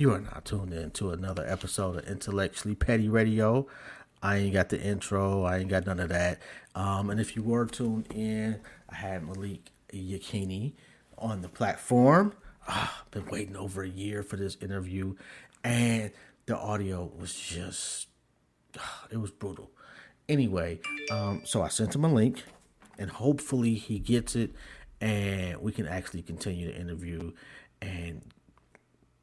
You are now tuned in to another episode of Intellectually Petty Radio. I ain't got the intro. I ain't got none of that. Um, and if you were tuned in, I had Malik Yakini on the platform. Ah, been waiting over a year for this interview, and the audio was just ah, it was brutal. Anyway, um, so I sent him a link, and hopefully he gets it, and we can actually continue the interview and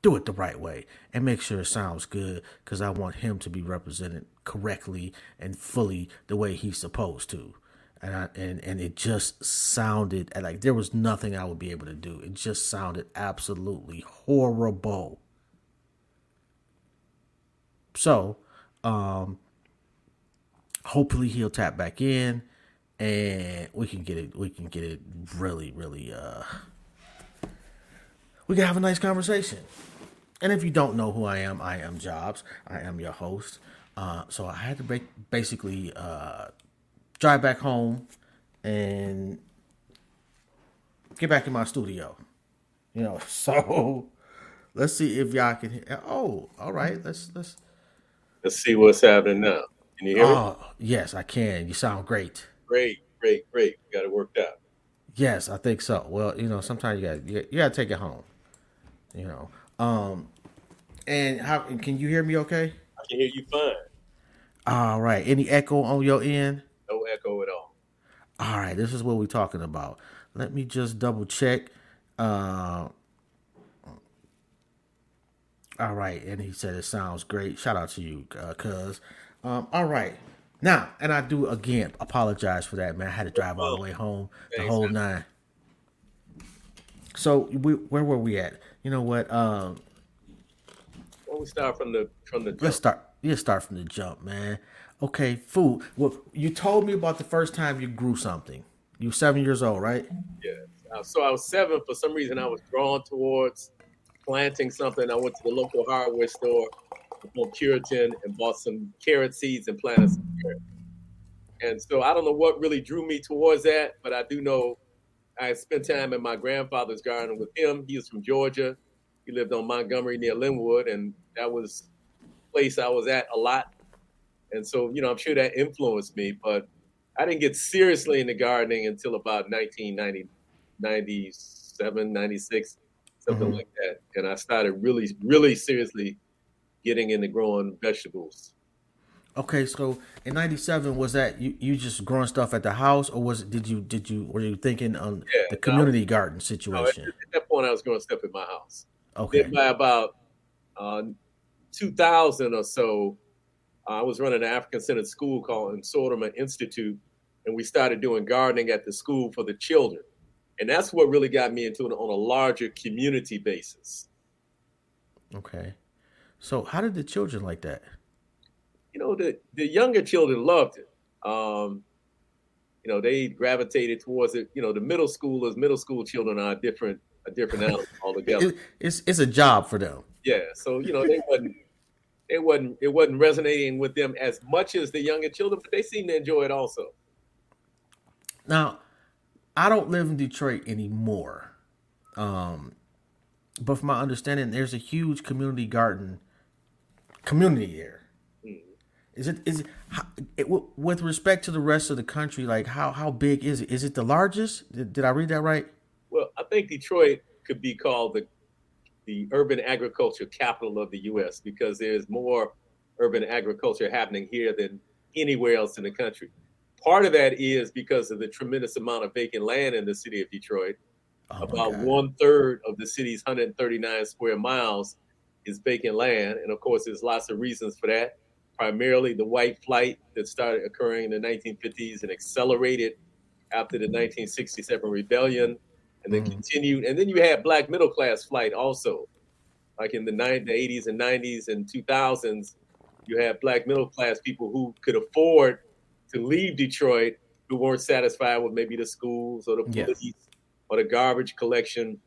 do it the right way and make sure it sounds good because I want him to be represented correctly and fully the way he's supposed to. And, I, and and it just sounded like there was nothing I would be able to do. It just sounded absolutely horrible. So, um, hopefully he'll tap back in, and we can get it. We can get it really, really. Uh, we can have a nice conversation. And if you don't know who I am, I am Jobs. I am your host. Uh, so I had to break, basically uh, drive back home and get back in my studio. You know, so let's see if y'all can. Hear. Oh, all right. Let's let's let's see what's happening now. Can you hear oh, me? Yes, I can. You sound great. Great, great, great. got it worked out. Yes, I think so. Well, you know, sometimes you got you, you got to take it home. You know, um, and how can you hear me? Okay. I can hear you fine. All right. Any echo on your end? No echo at all. All right. This is what we're talking about. Let me just double check. Uh, all right. And he said it sounds great. Shout out to you, uh, cuz. Um, all right. Now, and I do again apologize for that, man. I had to drive all the way home, the whole nine. So we, where were we at? You know what? Um, well, we start from the from the. Jump. Let's start. Let's start from the jump, man. Okay, food. Well, you told me about the first time you grew something. You were seven years old, right? Yeah. So I was seven. For some reason, I was drawn towards planting something. I went to the local hardware store on Puritan and bought some carrot seeds and planted some carrots. And so I don't know what really drew me towards that, but I do know I spent time in my grandfather's garden with him. He was from Georgia. He lived on Montgomery near Linwood, and that was place I was at a lot. And so, you know, I'm sure that influenced me, but I didn't get seriously into gardening until about 1990, 97, 96, something mm-hmm. like that. And I started really, really seriously getting into growing vegetables. Okay, so in '97, was that you, you just growing stuff at the house, or was it, did you did you were you thinking on yeah, the community no, garden situation? No, at, at, that point, I was growing stuff in my house. Okay. Then by about uh, 2000 or so, I was running an African centered school called Nsoroma Institute, and we started doing gardening at the school for the children. And that's what really got me into it on a larger community basis. Okay. So, how did the children like that? You know, the, the younger children loved it. Um, you know, they gravitated towards it. You know, the middle schoolers, middle school children are different a different animal altogether. It, it's it's a job for them. Yeah, so you know they wasn't it wasn't it wasn't resonating with them as much as the younger children, but they seem to enjoy it also. Now, I don't live in Detroit anymore, um, but from my understanding, there's a huge community garden community there. Mm. Is it is it, it, with respect to the rest of the country? Like how how big is it? Is it the largest? Did, did I read that right? Well, I think Detroit could be called the the urban agriculture capital of the U.S. because there's more urban agriculture happening here than anywhere else in the country. Part of that is because of the tremendous amount of vacant land in the city of Detroit. Oh About one third of the city's 139 square miles is vacant land, and of course, there's lots of reasons for that. Primarily, the white flight that started occurring in the 1950s and accelerated after the 1967 rebellion and then mm. continued. And then you had black middle class flight also, like in the 90s, 80s and 90s and 2000s. You had black middle class people who could afford to leave Detroit who weren't satisfied with maybe the schools or the police yes. or the garbage collection.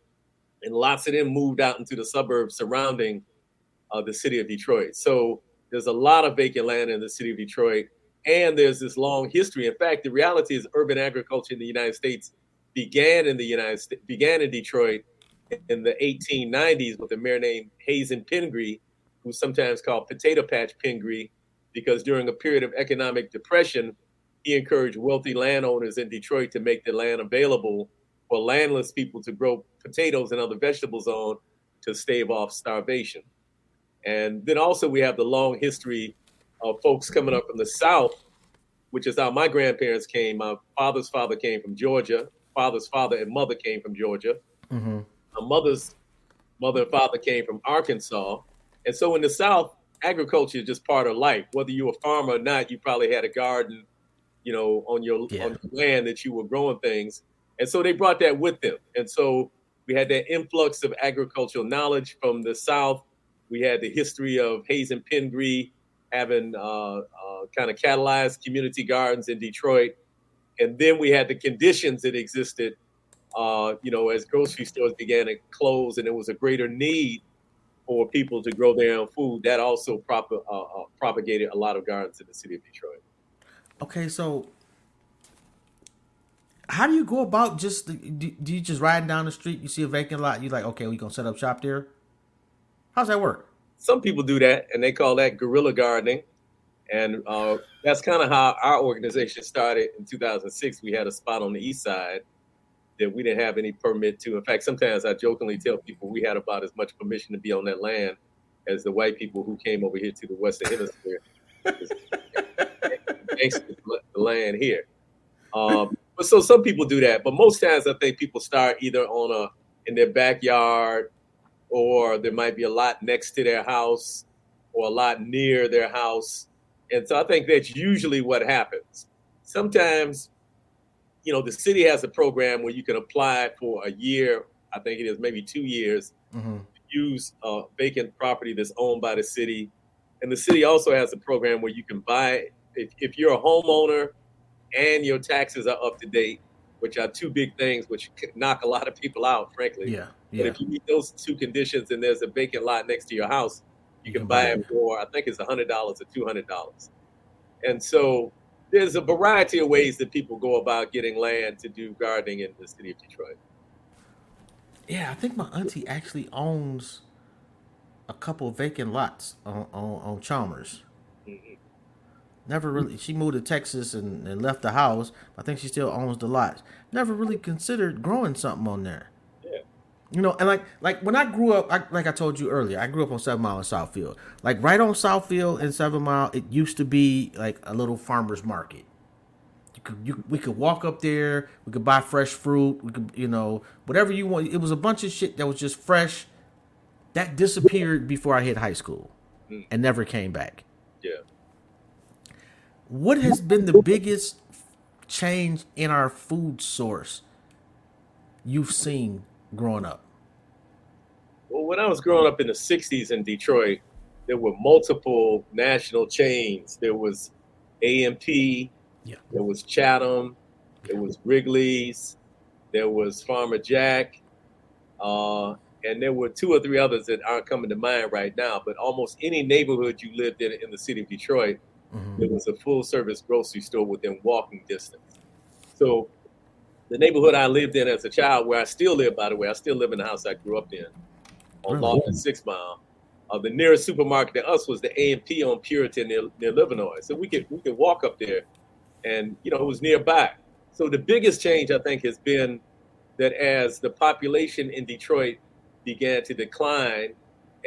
And lots of them moved out into the suburbs surrounding uh, the city of Detroit. So there's a lot of vacant land in the city of Detroit. And there's this long history. In fact, the reality is urban agriculture in the United States began in the United States, began in Detroit in the 1890s with a mayor named Hazen Pingree, who's sometimes called Potato Patch Pingree, because during a period of economic depression, he encouraged wealthy landowners in Detroit to make the land available for landless people to grow potatoes and other vegetables on to stave off starvation. And then also we have the long history of folks coming up from the South, which is how my grandparents came. My father's father came from Georgia. Father's father and mother came from Georgia. Mm-hmm. My mother's mother and father came from Arkansas. And so in the South, agriculture is just part of life. Whether you're a farmer or not, you probably had a garden, you know, on your, yeah. on your land that you were growing things. And so they brought that with them. And so we had that influx of agricultural knowledge from the South. We had the history of Hazen Pingree having uh, uh, kind of catalyzed community gardens in Detroit. And then we had the conditions that existed, uh, you know, as grocery stores began to close and there was a greater need for people to grow their own food. That also prop- uh, uh, propagated a lot of gardens in the city of Detroit. Okay, so how do you go about just do, do you just riding down the street you see a vacant lot you like okay we gonna set up shop there how's that work some people do that and they call that guerrilla gardening and uh, that's kind of how our organization started in 2006 we had a spot on the east side that we didn't have any permit to. In fact sometimes i jokingly tell people we had about as much permission to be on that land as the white people who came over here to the western hemisphere. Thanks to the land here. Um, but so some people do that, but most times I think people start either on a in their backyard, or there might be a lot next to their house, or a lot near their house, and so I think that's usually what happens. Sometimes, you know, the city has a program where you can apply for a year. I think it is maybe two years. Mm-hmm. Use a vacant property that's owned by the city, and the city also has a program where you can buy. If, if you're a homeowner and your taxes are up to date, which are two big things which knock a lot of people out, frankly. Yeah. yeah. But if you meet those two conditions and there's a vacant lot next to your house, you, can, buy it for I think it's hundred dollars or two hundred dollars. And so there's a variety of ways that people go about getting land to do gardening in the city of Detroit. Yeah, I think my auntie actually owns a couple vacant lots on on, on Chalmers. Mm-hmm. Never really. She moved to Texas and, and left the house. I think she still owns the lots. Never really considered growing something on there. You know, and like like when I grew up, I, like I told you earlier, I grew up on Seven Mile and Southfield. Like right on Southfield and Seven Mile, it used to be like a little farmer's market. You could you, we could walk up there. We could buy fresh fruit. We could you know whatever you want. It was a bunch of shit that was just fresh. That disappeared before I hit high school, mm. and never came back. Yeah what has been the biggest change in our food source you've seen growing up? Well, when I was growing up in the 60s in Detroit, there were multiple national chains. There was A&P, yeah. there was Chatham, there was Wrigley's, there was Farmer Jack, uh, and there were two or three others that aren't coming to mind right now. But almost any neighborhood you lived in in the city of Detroit, Mm-hmm. It was a full service grocery store within walking distance. So the neighborhood I lived in as a child, where I still live, by the way, I still live in the house I grew up in on Lawton Six Mile. Uh, the nearest supermarket to us was the A&P on Puritan near, near Livernois. So we could we could walk up there, and you know it was nearby. So the biggest change I think has been that as the population in Detroit began to decline,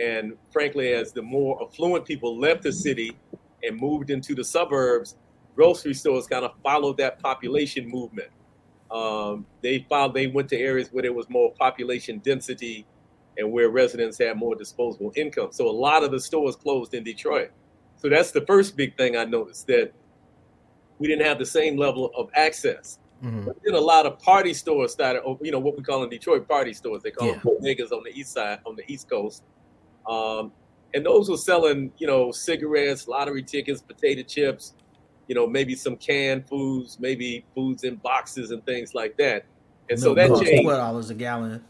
and frankly, as the more affluent people left the city and moved into the suburbs, grocery stores kind of followed that population movement. Um, they found they went to areas where there was more population density and where residents had more disposable income. So a lot of the stores closed in Detroit. So that's the first big thing I noticed that we didn't have the same level of access. Mm-hmm. But then a lot of party stores started, you know, what we call in Detroit party stores. They call yeah. them bodegas on the east side, on the east coast. Um, and those were selling, you know, cigarettes, lottery tickets, potato chips, you know, maybe some canned foods, maybe foods in boxes and things like that. And so that changed. Twelve dollars a gallon.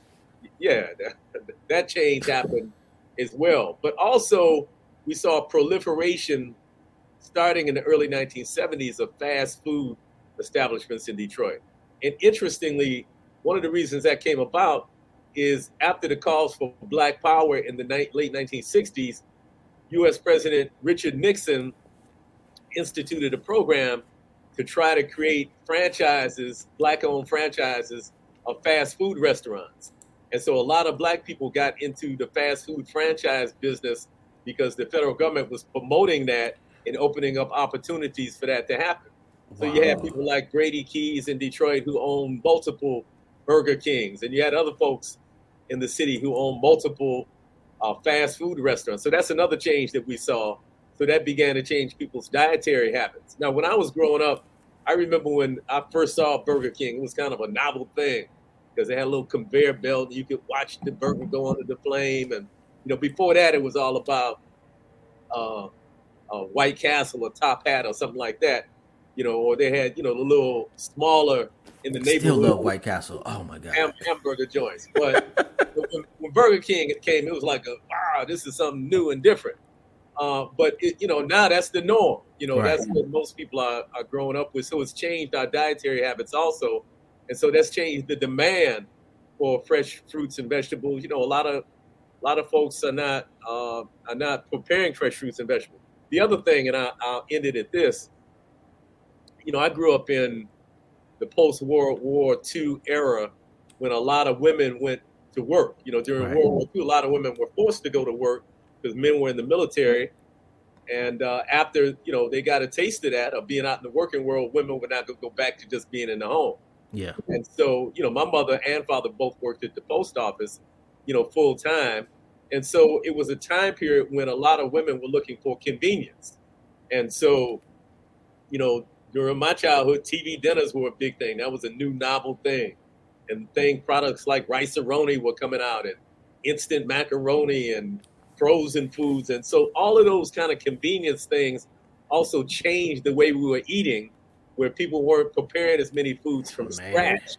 Yeah, that, that change happened as well. But also, we saw a proliferation starting in the early 1970s of fast food establishments in Detroit. And interestingly, one of the reasons that came about is after the calls for Black Power in the late 1960s, U.S. President Richard Nixon instituted a program to try to create franchises, Black-owned franchises of fast food restaurants. And so a lot of Black people got into the fast food franchise business because the federal government was promoting that and opening up opportunities for that to happen. So wow. you had people like Grady Keys in Detroit who owned multiple Burger Kings, and you had other folks in the city who owned multiple uh, fast food restaurants. So that's another change that we saw. So that began to change people's dietary habits. Now, when I was growing up, I remember when I first saw Burger King, it was kind of a novel thing because they had a little conveyor belt and you could watch the burger go under the flame. And, you know, before that, it was all about uh, a White Castle or Top Hat or something like that you know, or they had, you know, the little smaller in the neighborhood. Still love White Castle. Oh my god, ham- hamburger joints. But when, when, Burger King came, it was like a wow, this is something new and different. Uh, but it, you know, now that's the norm. You know, right. that's what most people are, are growing up with. So it's changed our dietary habits also, and so that's changed the demand for fresh fruits and vegetables. You know, a lot of a lot of folks are not uh, are not preparing fresh fruits and vegetables. The other thing, and I, I'll end it at this you know, I grew up in the post World War II era when a lot of women went to work. You know, during right. World War II, a lot of women were forced to go to work because men were in the military. And uh, after, you know, they got a taste of that, of being out in the working world, women would not go back to just being in the home. Yeah. And so, you know, my mother and father both worked at the post office, you know, full time. And so it was a time period when a lot of women were looking for convenience. And so, you know, during my childhood, TV dinners were a big thing. That was a new novel thing. And thing products like Rice-A-Roni were coming out and instant macaroni and frozen foods. And so all of those kind of convenience things also changed the way we were eating, where people weren't preparing as many foods from Man. scratch.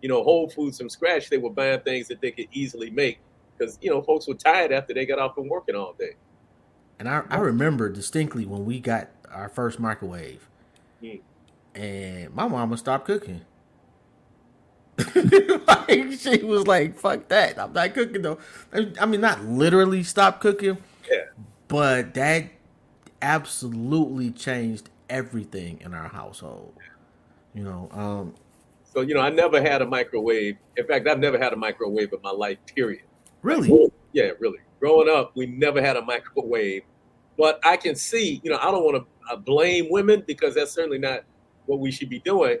You know, whole foods from scratch. They were buying things that they could easily make because, you know, folks were tired after they got off from working all day. And I, I remember distinctly when we got our first microwave mm. and my mama stopped cooking. like she was like, "Fuck that! I'm not cooking though." I mean, not literally stop cooking, yeah. but that absolutely changed everything in our household. You know, um, so you know, I never had a microwave. In fact, I've never had a microwave in my life. Period. Really? Yeah, really. Growing up, we never had a microwave. But I can see, you know, I don't want to uh, blame women because that's certainly not what we should be doing.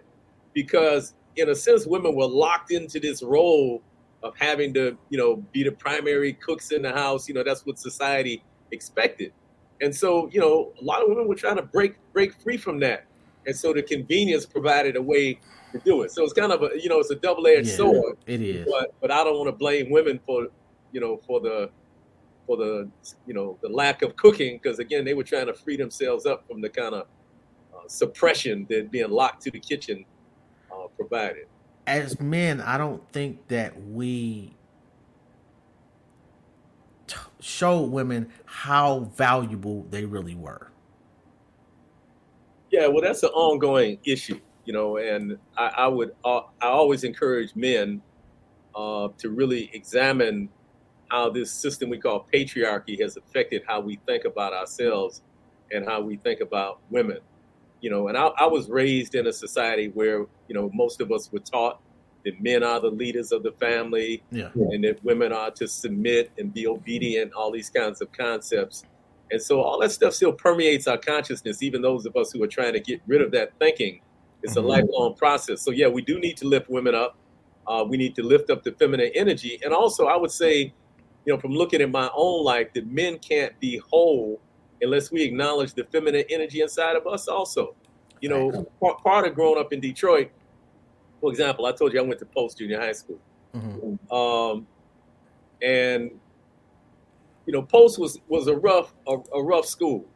Because in a sense, women were locked into this role of having to, you know, be the primary cooks in the house. You know, that's what society expected. And so, you know, a lot of women were trying to break break free from that. And so the convenience provided a way to do it. So it's kind of a, you know, it's a double edged yeah, sword. It is. But but I don't want to blame women for, you know, for the for the you know the lack of cooking because again they were trying to free themselves up from the kind of uh, suppression that being locked to the kitchen uh, provided. As men, I don't think that we t- show women how valuable they really were. Yeah, well, that's an ongoing issue, you know, and I, I would uh, I always encourage men uh, to really examine how this system we call patriarchy has affected how we think about ourselves and how we think about women. You know, and I, I, was raised in a society where, you know, most of us were taught that men are the leaders of the family yeah. and that women are to submit and be obedient, all these kinds of concepts. And so all that stuff still permeates our consciousness, even those of us who are trying to get rid of that thinking. It's mm-hmm. a lifelong process. So, yeah, we do need to lift women up. Uh, we need to lift up the feminine energy. And also, I would say, you know, from looking at my own life, that men can't be whole unless we acknowledge the feminine energy inside of us also. You know, part, part of growing up in Detroit, for example, I told you I went to Post Junior High School. Mm-hmm. Um, and you know, Post was was a rough a, a rough school,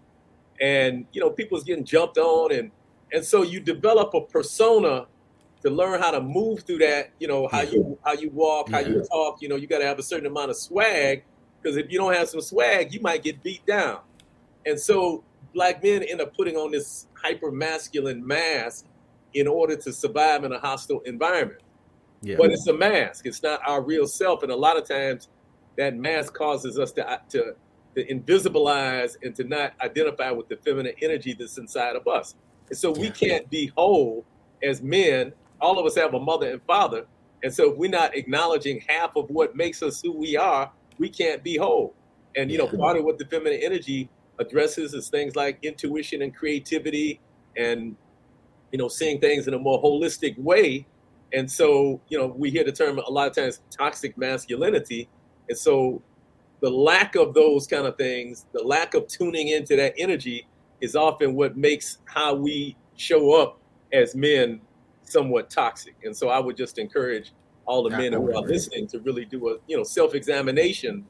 and you know, people was getting jumped on, and and so you develop a persona to learn how to move through that, you know, how you how you walk, how you talk, you know, you got to have a certain amount of swag because if you don't have some swag, you might get beat down. And so black men end up putting on this hyper masculine mask in order to survive in a hostile environment. Yeah. But it's a mask. It's not our real self. And a lot of times that mask causes us to, to, to invisibilize and to not identify with the feminine energy that's inside of us. And so we can't be whole as men. All of us have a mother and father. And so if we're not acknowledging half of what makes us who we are, we can't be whole. And, you know, part of what the feminine energy addresses is things like intuition and creativity and, you know, seeing things in a more holistic way and so, you know, we hear the term a lot of times toxic masculinity. And so the lack of those kind of things, the lack of tuning into that energy is often what makes how we show up as men somewhat toxic. And so I would just encourage all the men who are listening to really do a, you know, self-examination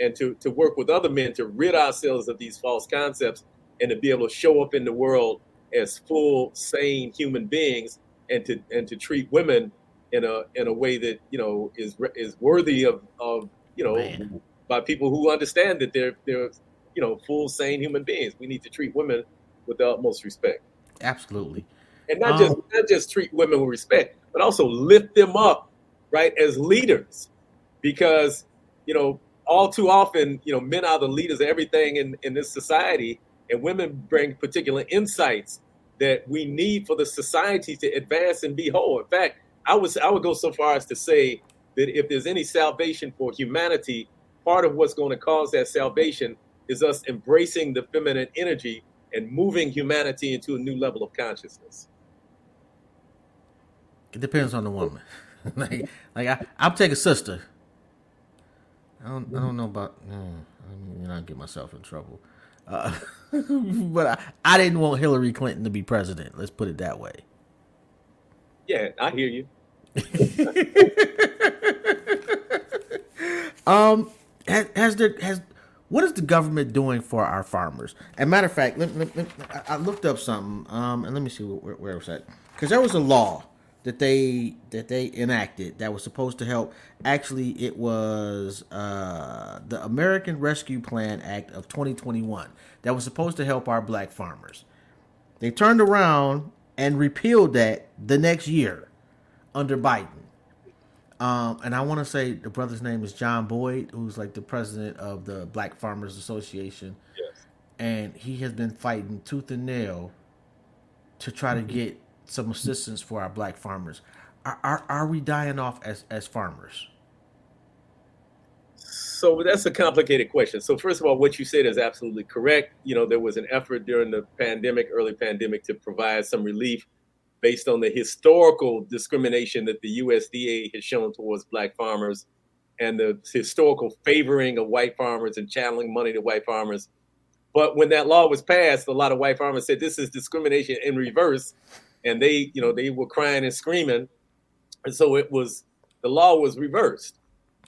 and to, to work with other men to rid ourselves of these false concepts and to be able to show up in the world as full, sane human beings and to and to treat women in a in a way that you know is is worthy of of you know Man. by people who understand that they're they're you know full sane human beings. We need to treat women with the utmost respect. Absolutely, and not um, just not just treat women with respect, but also lift them up, right, as leaders, because you know all too often you know men are the leaders of everything in in this society, and women bring particular insights that we need for the society to advance and be whole. In fact, I was I would go so far as to say that if there's any salvation for humanity, part of what's going to cause that salvation is us embracing the feminine energy and moving humanity into a new level of consciousness. It depends on the woman. like, like I, I'll take a sister. I don't, I don't know about. Mm, I mean, I get myself in trouble. Uh, but I, I, didn't want Hillary Clinton to be president. Let's put it that way. Yeah, I hear you. um, has, has there has what is the government doing for our farmers? And matter of fact, let, let, let, I looked up something. Um, and let me see where, where it was at because there was a law that they that they enacted that was supposed to help. Actually, it was uh, the American Rescue Plan Act of 2021 that was supposed to help our black farmers. They turned around and repealed that the next year under Biden. Um, and I want to say the brother's name is John Boyd, who's like the president of the Black Farmers Association. Yes. And he has been fighting tooth and nail to try to get some assistance for our black farmers. Are, are, are we dying off as, as farmers? So that's a complicated question. So first of all, what you said is absolutely correct. You know, there was an effort during the pandemic, early pandemic, to provide some relief based on the historical discrimination that the USDA has shown towards black farmers and the historical favoring of white farmers and channeling money to white farmers. But when that law was passed, a lot of white farmers said this is discrimination in reverse and they, you know, they were crying and screaming, and so it was the law was reversed,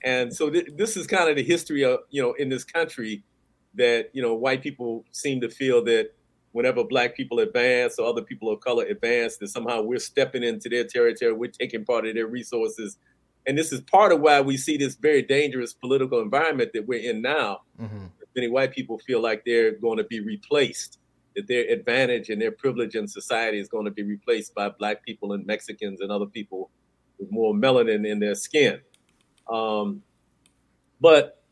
and so th- this is kind of the history of you know in this country that you know white people seem to feel that whenever black people advance or other people of color advance, that somehow we're stepping into their territory, we're taking part of their resources. And this is part of why we see this very dangerous political environment that we're in now. Mm-hmm. Many white people feel like they're going to be replaced that their advantage and their privilege in society is going to be replaced by black people and Mexicans and other people with more melanin in their skin. Um, but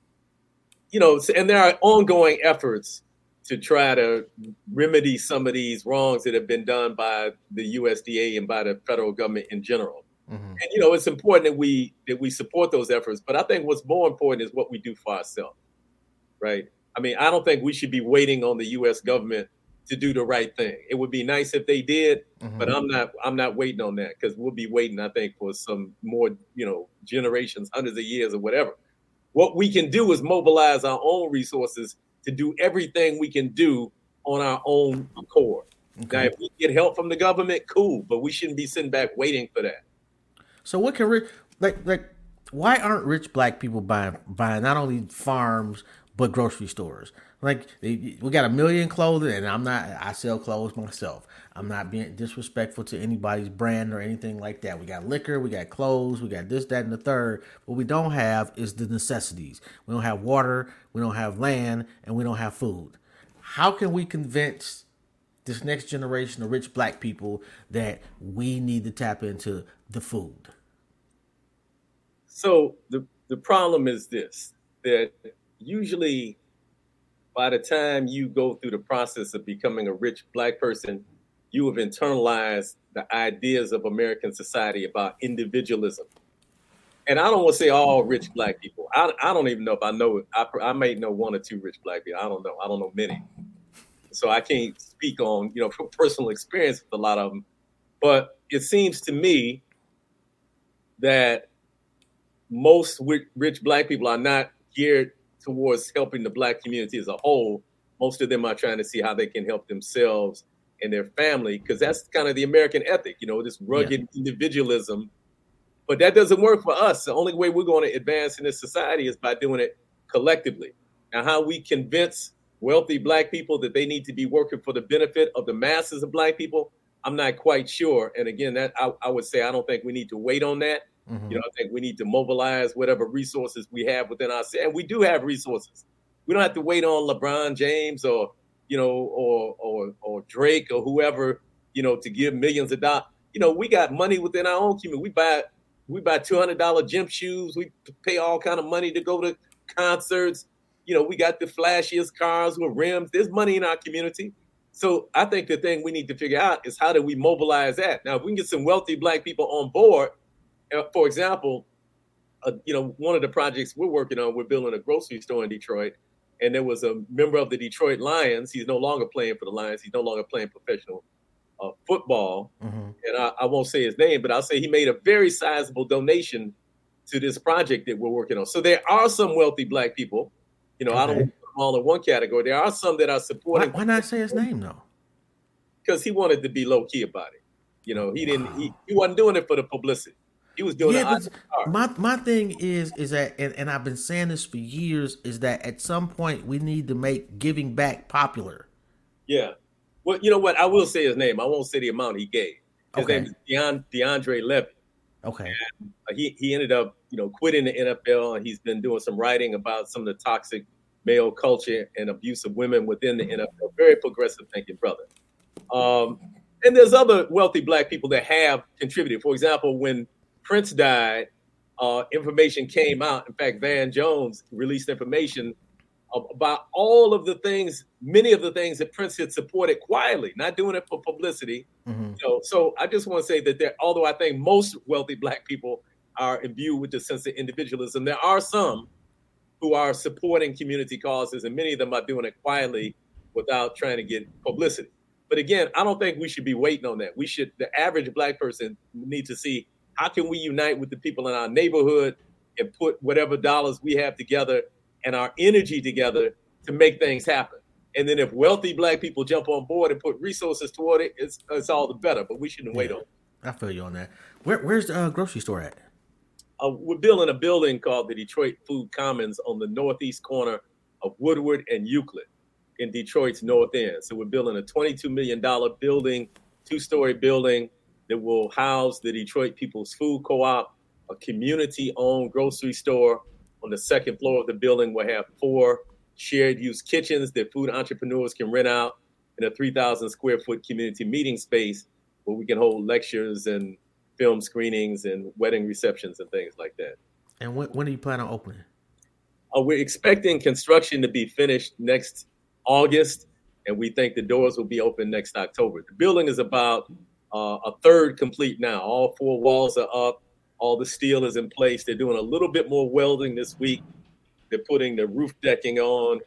you know, and there are ongoing efforts to try to remedy some of these wrongs that have been done by the USDA and by the federal government in general. Mm-hmm. And you know, it's important that we that we support those efforts. But I think what's more important is what we do for ourselves, right? I mean, I don't think we should be waiting on the U.S. government to do the right thing. It would be nice if they did, mm-hmm. but I'm not I'm not waiting on that because we'll be waiting, I think, for some more, you know, generations, hundreds of years or whatever. What we can do is mobilize our own resources to do everything we can do on our own accord. Okay. Now, if we get help from the government, cool, but we shouldn't be sitting back waiting for that. So what can rich like like why aren't rich black people buying buying not only farms but grocery stores? Like we got a million clothing, and I'm not. I sell clothes myself. I'm not being disrespectful to anybody's brand or anything like that. We got liquor, we got clothes, we got this, that, and the third. What we don't have is the necessities. We don't have water, we don't have land, and we don't have food. How can we convince this next generation of rich black people that we need to tap into the food? So the the problem is this: that usually, by the time you go through the process of becoming a rich black person, you have internalized the ideas of American society about individualism. And I don't want to say all rich black people. I, I don't even know if I know. I, I may know one or two rich black people. I don't know. I don't know many. So I can't speak on you know from personal experience with a lot of them. But it seems to me that most rich black people are not geared towards helping the black community as a whole. Most of them are trying to see how they can help themselves and their family because that's kind of the American ethic, you know, this rugged yeah. individualism. But that doesn't work for us. The only way we're going to advance in this society is by doing it collectively. Now, how we convince wealthy black people that they need to be working for the benefit of the masses of black people, I'm not quite sure. And again, that I, I would say I don't think we need to wait on that. Mm-hmm. You know, I think we need to mobilize whatever resources we have within our city. and we do have resources. We don't have to wait on LeBron James or you know or or or Drake or whoever you know to give millions of dollars. You know, we got money within our own community. We buy we buy two hundred dollar gym shoes. We pay all kind of money to go to concerts. You know, we got the flashiest cars with rims. There's money in our community. So I think the thing we need to figure out is how do we mobilize that? Now, if we can get some wealthy black people on board, for example, uh, you know, one of the projects we're working on, we're building a grocery store in Detroit, and there was a member of the Detroit Lions. He's no longer playing for the Lions. He's no longer playing professional uh, football, mm-hmm. and I, I, won't say his name, but I'll say he made a very sizable donation to this project that we're working on. So there are some wealthy black people. You know, okay. I don't all in one category. There are some that are supporting. Why, why not say his name though? Because he wanted to be low key about it. You know, he didn't. He, he wasn't doing it for the publicity. He was doing yeah. My my thing is is that, and, and I've been saying this for years, is that at some point we need to make giving back popular. Yeah. Well, you know what? I will say his name. I won't say the amount he gave. His okay. name is Deon, DeAndre Levy. Okay. And he he ended up, you know, quitting the NFL, and he's been doing some writing about some of the toxic male culture and abuse of women within the NFL. Very progressive thinking brother. Um, and there's other wealthy black people that have contributed. For example, when Prince died, uh, information came out. In fact, Van Jones released information about all of the things, many of the things that Prince had supported quietly, not doing it for publicity. Mm-hmm. So, so I just want to say that there, although I think most wealthy black people are imbued with the sense of individualism, there are some who are supporting community causes, and many of them are doing it quietly without trying to get publicity. But again, I don't think we should be waiting on that. We should, the average black person need to see how can we unite with the people in our neighborhood and put whatever dollars we have together and our energy together to make things happen. And then if wealthy black people jump on board and put resources toward it, it's, it's all the better. But we shouldn't yeah, wait on. It. I feel you on that. Where, where's the uh, grocery store at? uh, we're building a building called the Detroit Food Commons on the northeast corner of Woodward and Euclid in Detroit's North End. So we're building a $22 million building, two-story building that will house the Detroit People's Food Co-op, a community-owned grocery store. On the second floor of the building, we'll have four shared-use kitchens that food entrepreneurs can rent out in a 3,000 square foot community meeting space where we can hold lectures and film screenings and wedding receptions and things like that. And when, when do you plan on opening? Uh, we're expecting construction to be finished next August, and we think the doors will be open next October. The building is about uh, a third complete now. All four walls are up, all the steel is in place. They're doing a little bit more welding this week. They're putting the roof decking on,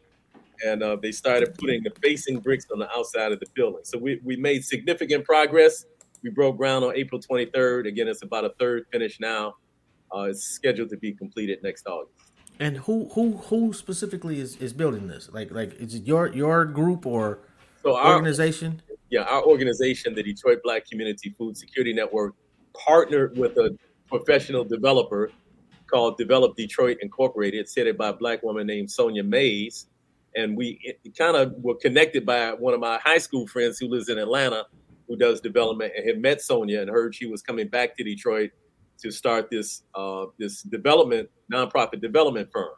and uh, they started putting the facing bricks on the outside of the building. So we, we made significant progress we broke ground on April 23rd. Again, it's about a third finish now. Uh, it's scheduled to be completed next August. And who who who specifically is, is building this? Like like is it your your group or so our, organization? Yeah, our organization, the Detroit Black Community Food Security Network, partnered with a professional developer called Develop Detroit Incorporated. Headed by a black woman named Sonya Mays. And we kind of were connected by one of my high school friends who lives in Atlanta, who does development and had met Sonya and heard she was coming back to Detroit to start this uh, this development nonprofit development firm.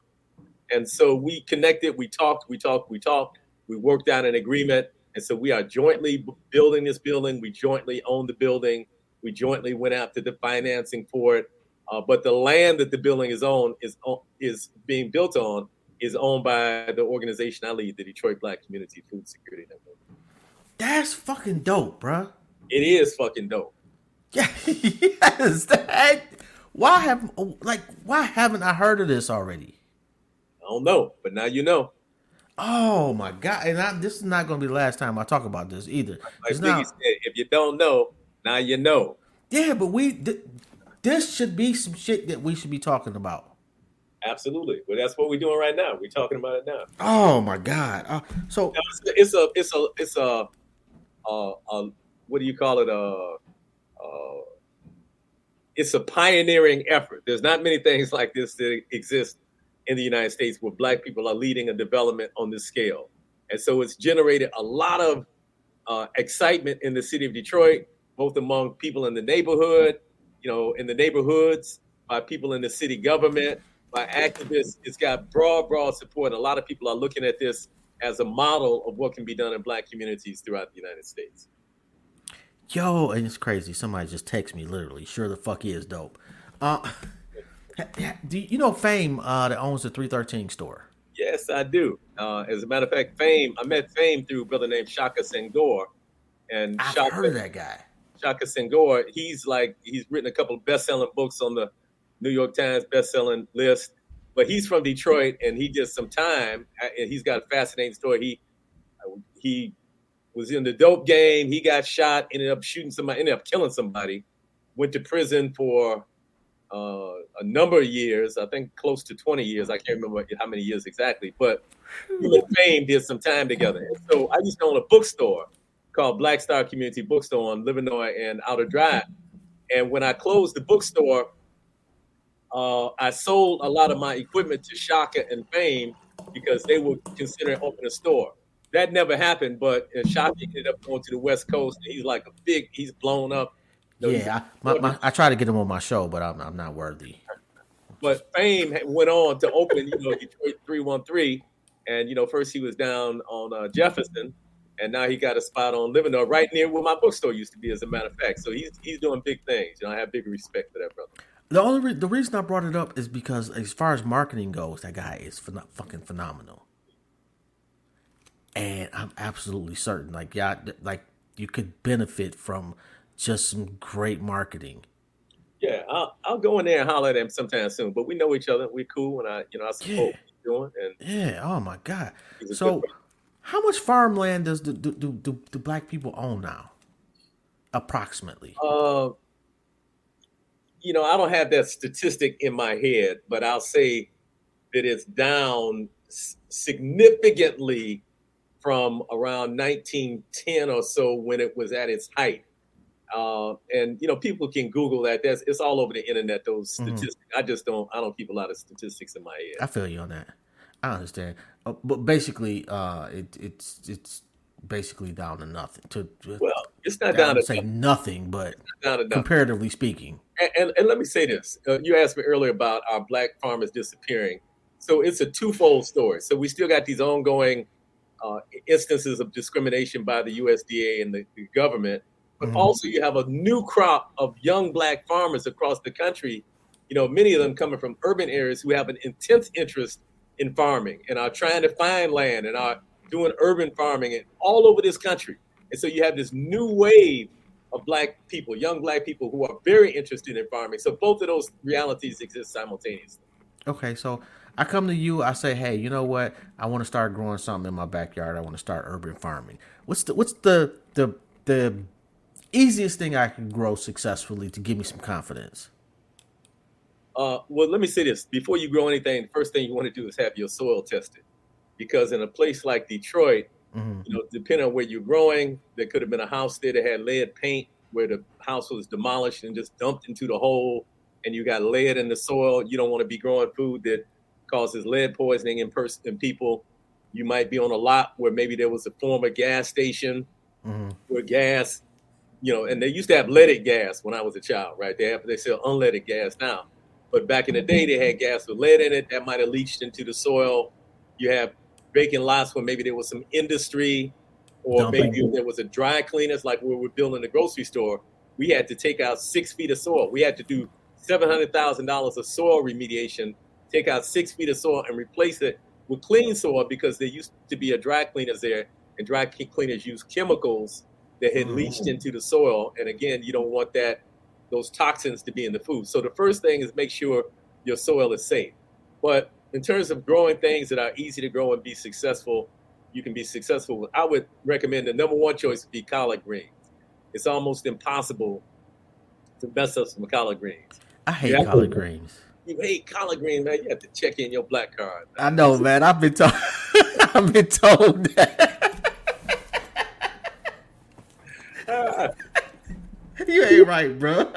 And so we connected, we talked, we talked, we talked, we worked out an agreement. And so we are jointly building this building. We jointly own the building. We jointly went after the financing for it. Uh, but the land that the building is on is is being built on is owned by the organization I lead, the Detroit Black Community Food Security Network. That's fucking dope, bro. It is fucking dope. Yeah, yes. That, why have like why haven't I heard of this already? I don't know, but now you know. Oh my god! And I, this is not going to be the last time I talk about this either. Like not, said, if you don't know, now you know. Yeah, but we th- this should be some shit that we should be talking about. Absolutely. Well, that's what we're doing right now. We're talking about it now. Oh my god! Uh, so it's a it's a it's a, uh, uh, what do you call it? Uh, uh, it's a pioneering effort. There's not many things like this that exist in the United States where Black people are leading a development on this scale, and so it's generated a lot of uh, excitement in the city of Detroit, both among people in the neighborhood, you know, in the neighborhoods, by people in the city government by activists. It's got broad, broad support. A lot of people are looking at this as a model of what can be done in black communities throughout the United States. Yo, and it's crazy. Somebody just texted me literally. Sure the fuck is dope. Uh, do you know Fame uh, that owns the 313 store? Yes, I do. Uh, as a matter of fact, Fame, I met Fame through a brother named Shaka Senghor. And I've Shaka, heard of that guy. Shaka Senghor, he's like, he's written a couple of best-selling books on the New York Times best-selling list. But he's from Detroit, and he did some time, and he's got a fascinating story. He he was in the dope game. He got shot, ended up shooting somebody, ended up killing somebody. Went to prison for uh, a number of years. I think close to twenty years. I can't remember how many years exactly. But and Fame did some time together. And so I used to own a bookstore called Black Star Community Bookstore on Livernois and Outer Drive. And when I closed the bookstore, uh, I sold a lot of my equipment to Shaka and Fame because they were considering opening a store. That never happened, but Shaka ended up going to the West Coast. And he's like a big, he's blown up. Yeah, I, my, my, I try to get him on my show, but I'm, I'm not worthy. But Fame went on to open, you know, Detroit 313. And, you know, first he was down on uh, Jefferson, and now he got a spot on Livernois right near where my bookstore used to be, as a matter of fact. So he's he's doing big things. You know, I have big respect for that brother. The only re- the reason I brought it up is because as far as marketing goes, that guy is phen- fucking phenomenal, and I'm absolutely certain, like yeah, like you could benefit from just some great marketing. Yeah, I'll, I'll go in there and holler at him sometime soon. But we know each other. We're cool, and I, you know, I support yeah. what he's doing. And yeah, oh my god. So, how much farmland does do, do, do, do black people own now? Approximately. Uh, you know, I don't have that statistic in my head, but I'll say that it's down significantly from around 1910 or so when it was at its height. Uh, and you know, people can Google that. That's it's all over the internet. Those mm-hmm. statistics. Mm-hmm. I just don't. I don't keep a lot of statistics in my head. I feel you on that. I understand. Uh, but basically, uh, it, it's it's basically down to nothing. To, to well, it's not down, down to say nothing, but comparatively speaking. And, and, and, let me say this: uh, you asked me earlier about our black farmers disappearing. So it's a twofold story. So we still got these ongoing uh, instances of discrimination by the USDA and the, the government, but mm-hmm. also you have a new crop of young black farmers across the country. You know, many of them coming from urban areas who have an intense interest in farming and are trying to find land and are doing urban farming and all over this country. And so you have this new wave of black people, young black people who are very interested in farming. So both of those realities exist simultaneously. Okay, so I come to you, I say, hey, you know what? I want to start growing something in my backyard. I want to start urban farming. What's the what's the the the easiest thing I can grow successfully to give me some confidence? Uh, well, let me say this: before you grow anything, the first thing you want to do is have your soil tested because in a place like Detroit, mm-hmm. you know, depending on where you're growing, there could have been a house there that had lead paint where the house was demolished and just dumped into the hole, and you got lead in the soil. You don't want to be growing food that causes lead poisoning in person in people. You might be on a lot where maybe there was a former gas station mm-hmm. where gas, you know, and they used to have leaded gas when I was a child, right? They have they sell unleaded gas now. But back in the day, they had gas with lead in it that might have leached into the soil. You have vacant lots where maybe there was some industry or Dumping. maybe there was a dry cleaners like where we're building a grocery store. We had to take out six feet of soil. We had to do $700,000 of soil remediation, take out six feet of soil and replace it with clean soil because there used to be a dry cleaners there, and dry cleaners use chemicals that had leached mm-hmm. into the soil. And again, you don't want that those toxins to be in the food. So the first thing is make sure your soil is safe. But in terms of growing things that are easy to grow and be successful, you can be successful. I would recommend the number one choice would be collard greens. It's almost impossible to mess up some collard greens. I hate collard to, greens. You hate collard greens, man. You have to check in your black card. Man. I know, man. I've been told. I've been told that. you ain't right, bro.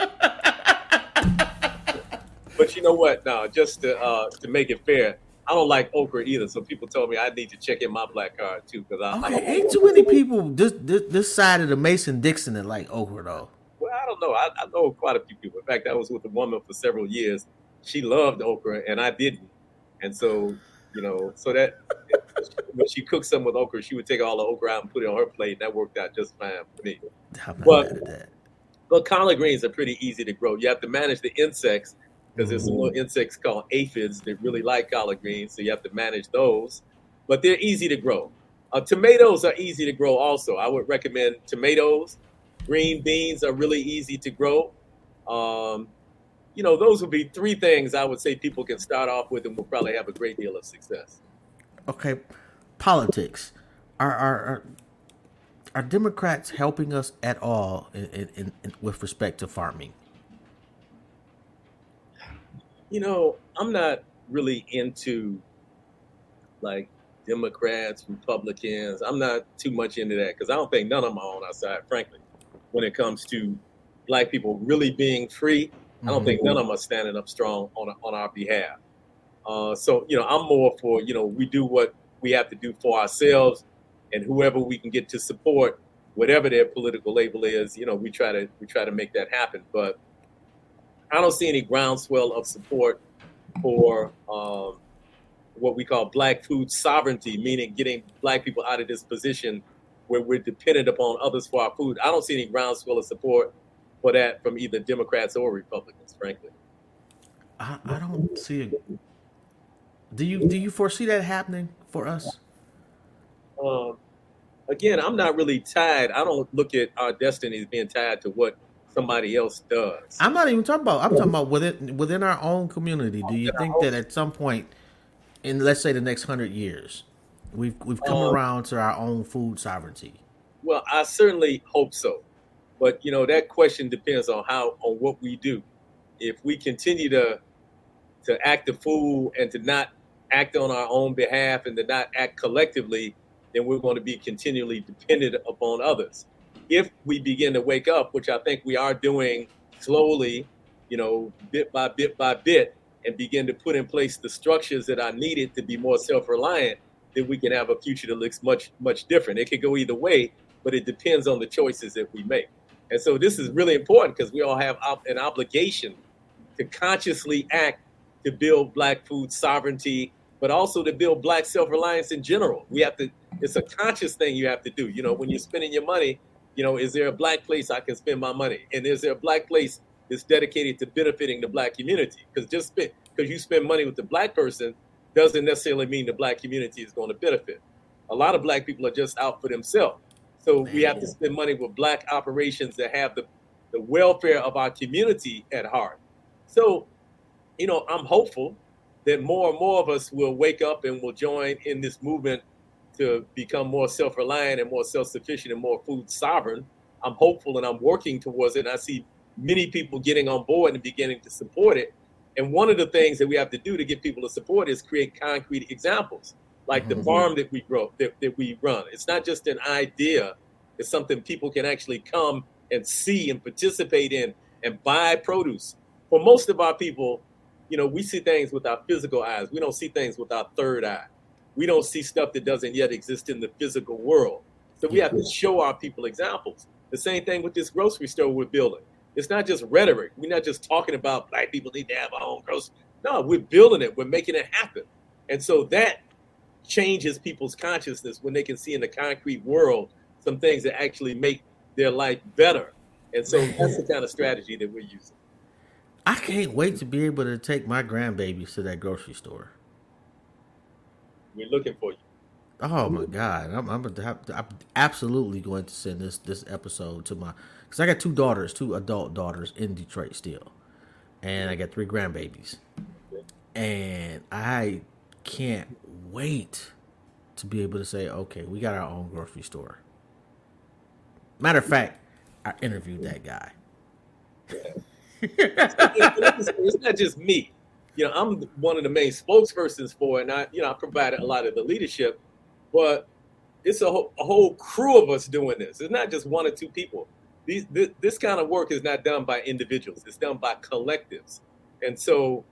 but you know what? Now, just to uh, to make it fair, I don't like okra either. So people told me I need to check in my black card too because I, okay, I ain't too many people this, this, this side of the Mason Dixon that like okra though. Well, I don't know. I, I, know quite a few people. In fact, I was with a woman for several years. She loved okra and I didn't, and so you know, so that when she cooked some with okra, she would take all the okra out and put it on her plate, that worked out just fine for me. but, but collard greens are pretty easy to grow. You have to manage the insects because there's some little insects called aphids that really like collard greens, so you have to manage those. But they're easy to grow. Uh, tomatoes are easy to grow also. I would recommend tomatoes. Green beans are really easy to grow. Um, you know, those would be three things I would say people can start off with and will probably have a great deal of success. Okay, politics. Are are are, are Democrats helping us at all in, in, in, with respect to farming? you know, I'm not really into like Democrats, Republicans. I'm not too much into that because I don't think none of them are on our side, frankly, when it comes to black people really being free. I don't mm-hmm. think none of them are standing up strong on on our behalf. Uh, so you know, I'm more for you know we do what we have to do for ourselves, and whoever we can get to support, whatever their political label is, you know, we try to we try to make that happen. But I don't see any groundswell of support for um, what we call black food sovereignty, meaning getting black people out of this position where we're dependent upon others for our food. I don't see any groundswell of support for that from either Democrats or Republicans, frankly. I, I don't see. Do you do you foresee that happening for us? Um, again, I'm not really tied. I don't look at our destiny as being tied to what somebody else does. I'm not even talking about. I'm talking about within within our own community. Do you think that at some point, in let's say the next hundred years, we've we've come um, around to our own food sovereignty? Well, I certainly hope so, but you know that question depends on how on what we do. If we continue to to act the fool and to not act on our own behalf and to not act collectively, then we're going to be continually dependent upon others if we begin to wake up, which I think we are doing slowly, you know, bit by bit by bit, and begin to put in place the structures that are needed to be more self-reliant, then we can have a future that looks much, much different. It could go either way, but it depends on the choices that we make. And so this is really important because we all have an obligation to consciously act to build black food sovereignty, but also to build black self-reliance in general. We have to, it's a conscious thing you have to do. You know, when you're spending your money, you know, is there a black place I can spend my money? And is there a black place that's dedicated to benefiting the black community? Because just because you spend money with the black person doesn't necessarily mean the black community is going to benefit. A lot of black people are just out for themselves. So Man. we have to spend money with black operations that have the, the welfare of our community at heart. So, you know, I'm hopeful that more and more of us will wake up and will join in this movement to become more self reliant and more self sufficient and more food sovereign. I'm hopeful and I'm working towards it. And I see many people getting on board and beginning to support it. And one of the things that we have to do to get people to support is create concrete examples, like mm-hmm. the farm that we grow, that, that we run. It's not just an idea, it's something people can actually come and see and participate in and buy produce. For most of our people, you know, we see things with our physical eyes. We don't see things with our third eye we don't see stuff that doesn't yet exist in the physical world. So we have to show our people examples. The same thing with this grocery store we're building. It's not just rhetoric. We're not just talking about black people need to have our own grocery. No, we're building it. We're making it happen. And so that changes people's consciousness when they can see in the concrete world some things that actually make their life better. And so that's the kind of strategy that we're using. I can't wait to be able to take my grandbabies to that grocery store. We're looking for you. Oh my god, I'm, I'm, I'm absolutely going to send this this episode to my because I got two daughters, two adult daughters in Detroit still, and I got three grandbabies, and I can't wait to be able to say, okay, we got our own grocery store. Matter of fact, I interviewed that guy. It's not just me. You know, I'm one of the main spokespersons for it, and I, you know, I provided a lot of the leadership but it's a whole, a whole crew of us doing this. It's not just one or two people. These, this, this kind of work is not done by individuals. It's done by collectives. And so,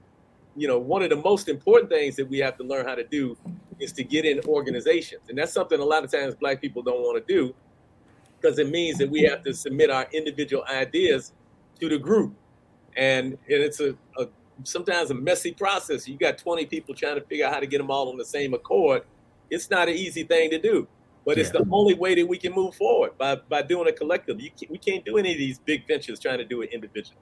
you know, one of the most important things that we have to learn how to do is to get in organizations. And that's something a lot of times black people don't want to do because it means that we have to submit our individual ideas to the group. And, and it's a, a sometimes a messy process. You got 20 people trying to figure out how to get them all on the same accord it's not an easy thing to do, but yeah. it's the only way that we can move forward by by doing it collectively. Can't, we can't do any of these big ventures trying to do it individually.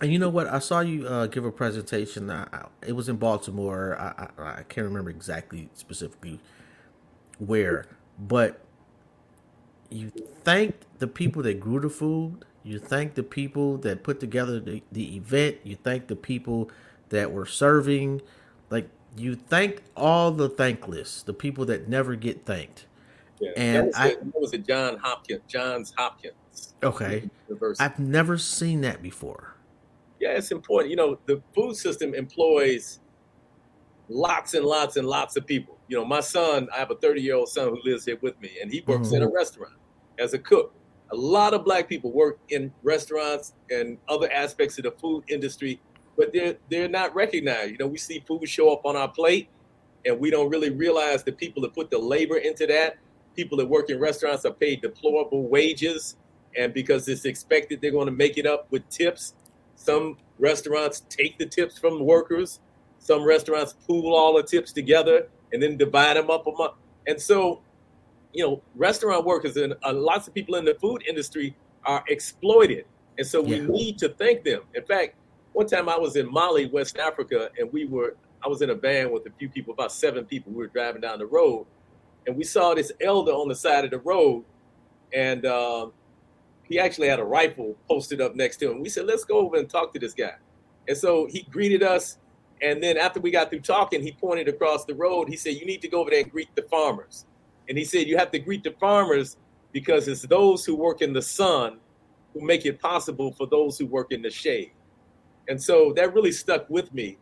And you know what? I saw you uh, give a presentation. I, it was in Baltimore. I, I, I can't remember exactly specifically where, but you thanked the people that grew the food. You thank the people that put together the, the event. You thank the people that were serving. Like you thank all the thankless, the people that never get thanked. Yeah, and I what was it John Hopkins, Johns Hopkins. Okay. University. I've never seen that before. Yeah, it's important. You know, the food system employs lots and lots and lots of people. You know, my son, I have a 30 year old son who lives here with me, and he works mm-hmm. in a restaurant as a cook. A lot of black people work in restaurants and other aspects of the food industry but they're they're not recognized. You know, we see food show up on our plate, and we don't really realize the people that put the labor into that. People that work in restaurants are paid deplorable wages, and because it's expected, they're going to make it up with tips. Some restaurants take the tips from workers. Some restaurants pool all the tips together and then divide them up among. And so, you know, restaurant workers and uh, lots of people in the food industry are exploited. And so we yeah. need to thank them. In fact, one time I was in Mali, West Africa, and we were I was in a van with a few people, about seven people. We were driving down the road, and we saw this elder on the side of the road, and um, he actually had a rifle posted up next to him. We said, "Let's go over and talk to this guy." And so he greeted us, and then after we got through talking, he pointed across the road. He said, "You need to go over there and greet the farmers." And he said, "You have to greet the farmers because it's those who work in the sun who make it possible for those who work in the shade." And so that really stuck with me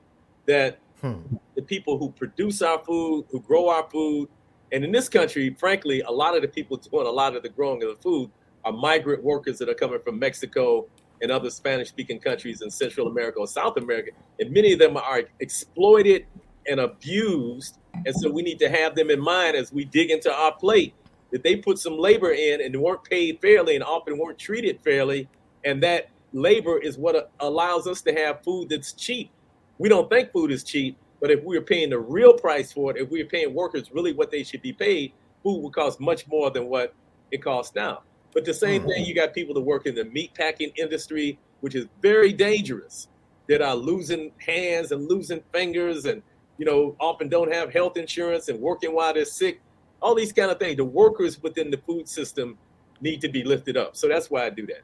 that hmm. the people who produce our food, who grow our food, and in this country, frankly, a lot of the people doing a lot of the growing of the food are migrant workers that are coming from Mexico and other Spanish speaking countries in Central America or South America. And many of them are exploited and abused. And so we need to have them in mind as we dig into our plate that they put some labor in and weren't paid fairly and often weren't treated fairly. And that labor is what allows us to have food that's cheap. We don't think food is cheap, but if we are paying the real price for it, if we are paying workers really what they should be paid, food would cost much more than what it costs now. But the same mm-hmm. thing, you got people that work in the meat packing industry, which is very dangerous, that are losing hands and losing fingers and, you know, often don't have health insurance and working while they're sick. All these kind of things. The workers within the food system need to be lifted up. So that's why I do that.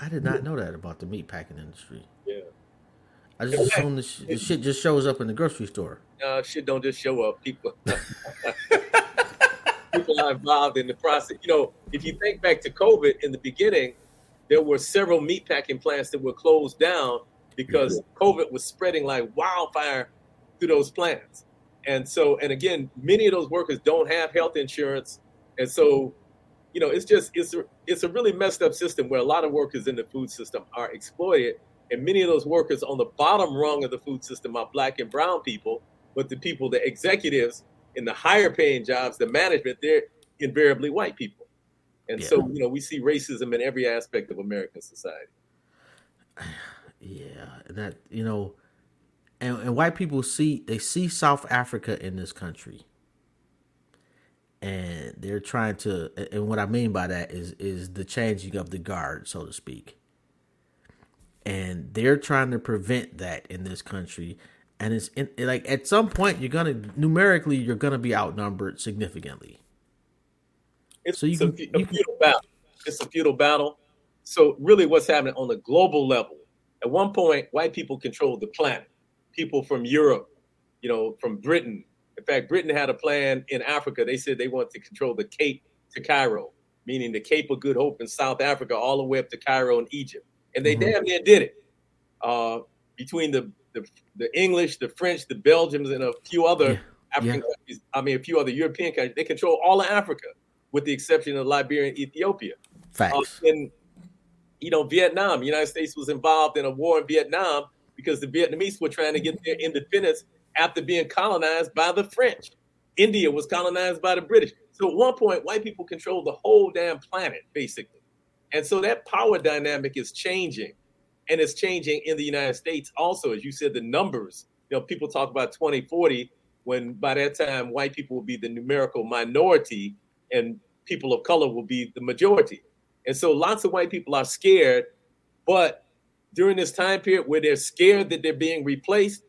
I did not know that about the meat packing industry. Yeah. I just assume the, sh- the shit just shows up in the grocery store. No, shit don't just show up. People, people are involved in the process. You know, if you think back to COVID in the beginning, there were several meat packing plants that were closed down because COVID was spreading like wildfire through those plans. And so, and again, many of those workers don't have health insurance, and so you know, it's just it's a, it's a really messed up system where a lot of workers in the food system are exploited, and many of those workers on the bottom rung of the food system are black and brown people, but the people, the executives in the higher paying jobs, the management, they're invariably white people, and yeah. so you know we see racism in every aspect of American society. Yeah, that you know, and, and white people see they see South Africa in this country and they're trying to and what I mean by that is is the changing of the guard, so to speak. and they're trying to prevent that in this country. And it's in, like at some point you're gonna numerically you're gonna be outnumbered significantly. It's, so you can, a, a you can, battle. It's a feudal battle. So really, what's happening on the global level? At one point, white people controlled the planet. People from Europe, you know, from Britain. In fact, Britain had a plan in Africa. They said they wanted to control the Cape to Cairo, meaning the Cape of Good Hope in South Africa, all the way up to Cairo in Egypt. And they mm-hmm. damn near did it. Uh, between the, the, the English, the French, the Belgians, and a few other yeah. African yeah. countries, I mean, a few other European countries, they control all of Africa, with the exception of Liberia and Ethiopia. Facts. Uh, and, you know, Vietnam, the United States was involved in a war in Vietnam because the Vietnamese were trying to get their independence after being colonized by the French. India was colonized by the British. So at one point, white people controlled the whole damn planet, basically. And so that power dynamic is changing. And it's changing in the United States also. As you said, the numbers, you know, people talk about 2040 when by that time white people will be the numerical minority and people of color will be the majority. And so lots of white people are scared, but during this time period where they're scared that they're being replaced,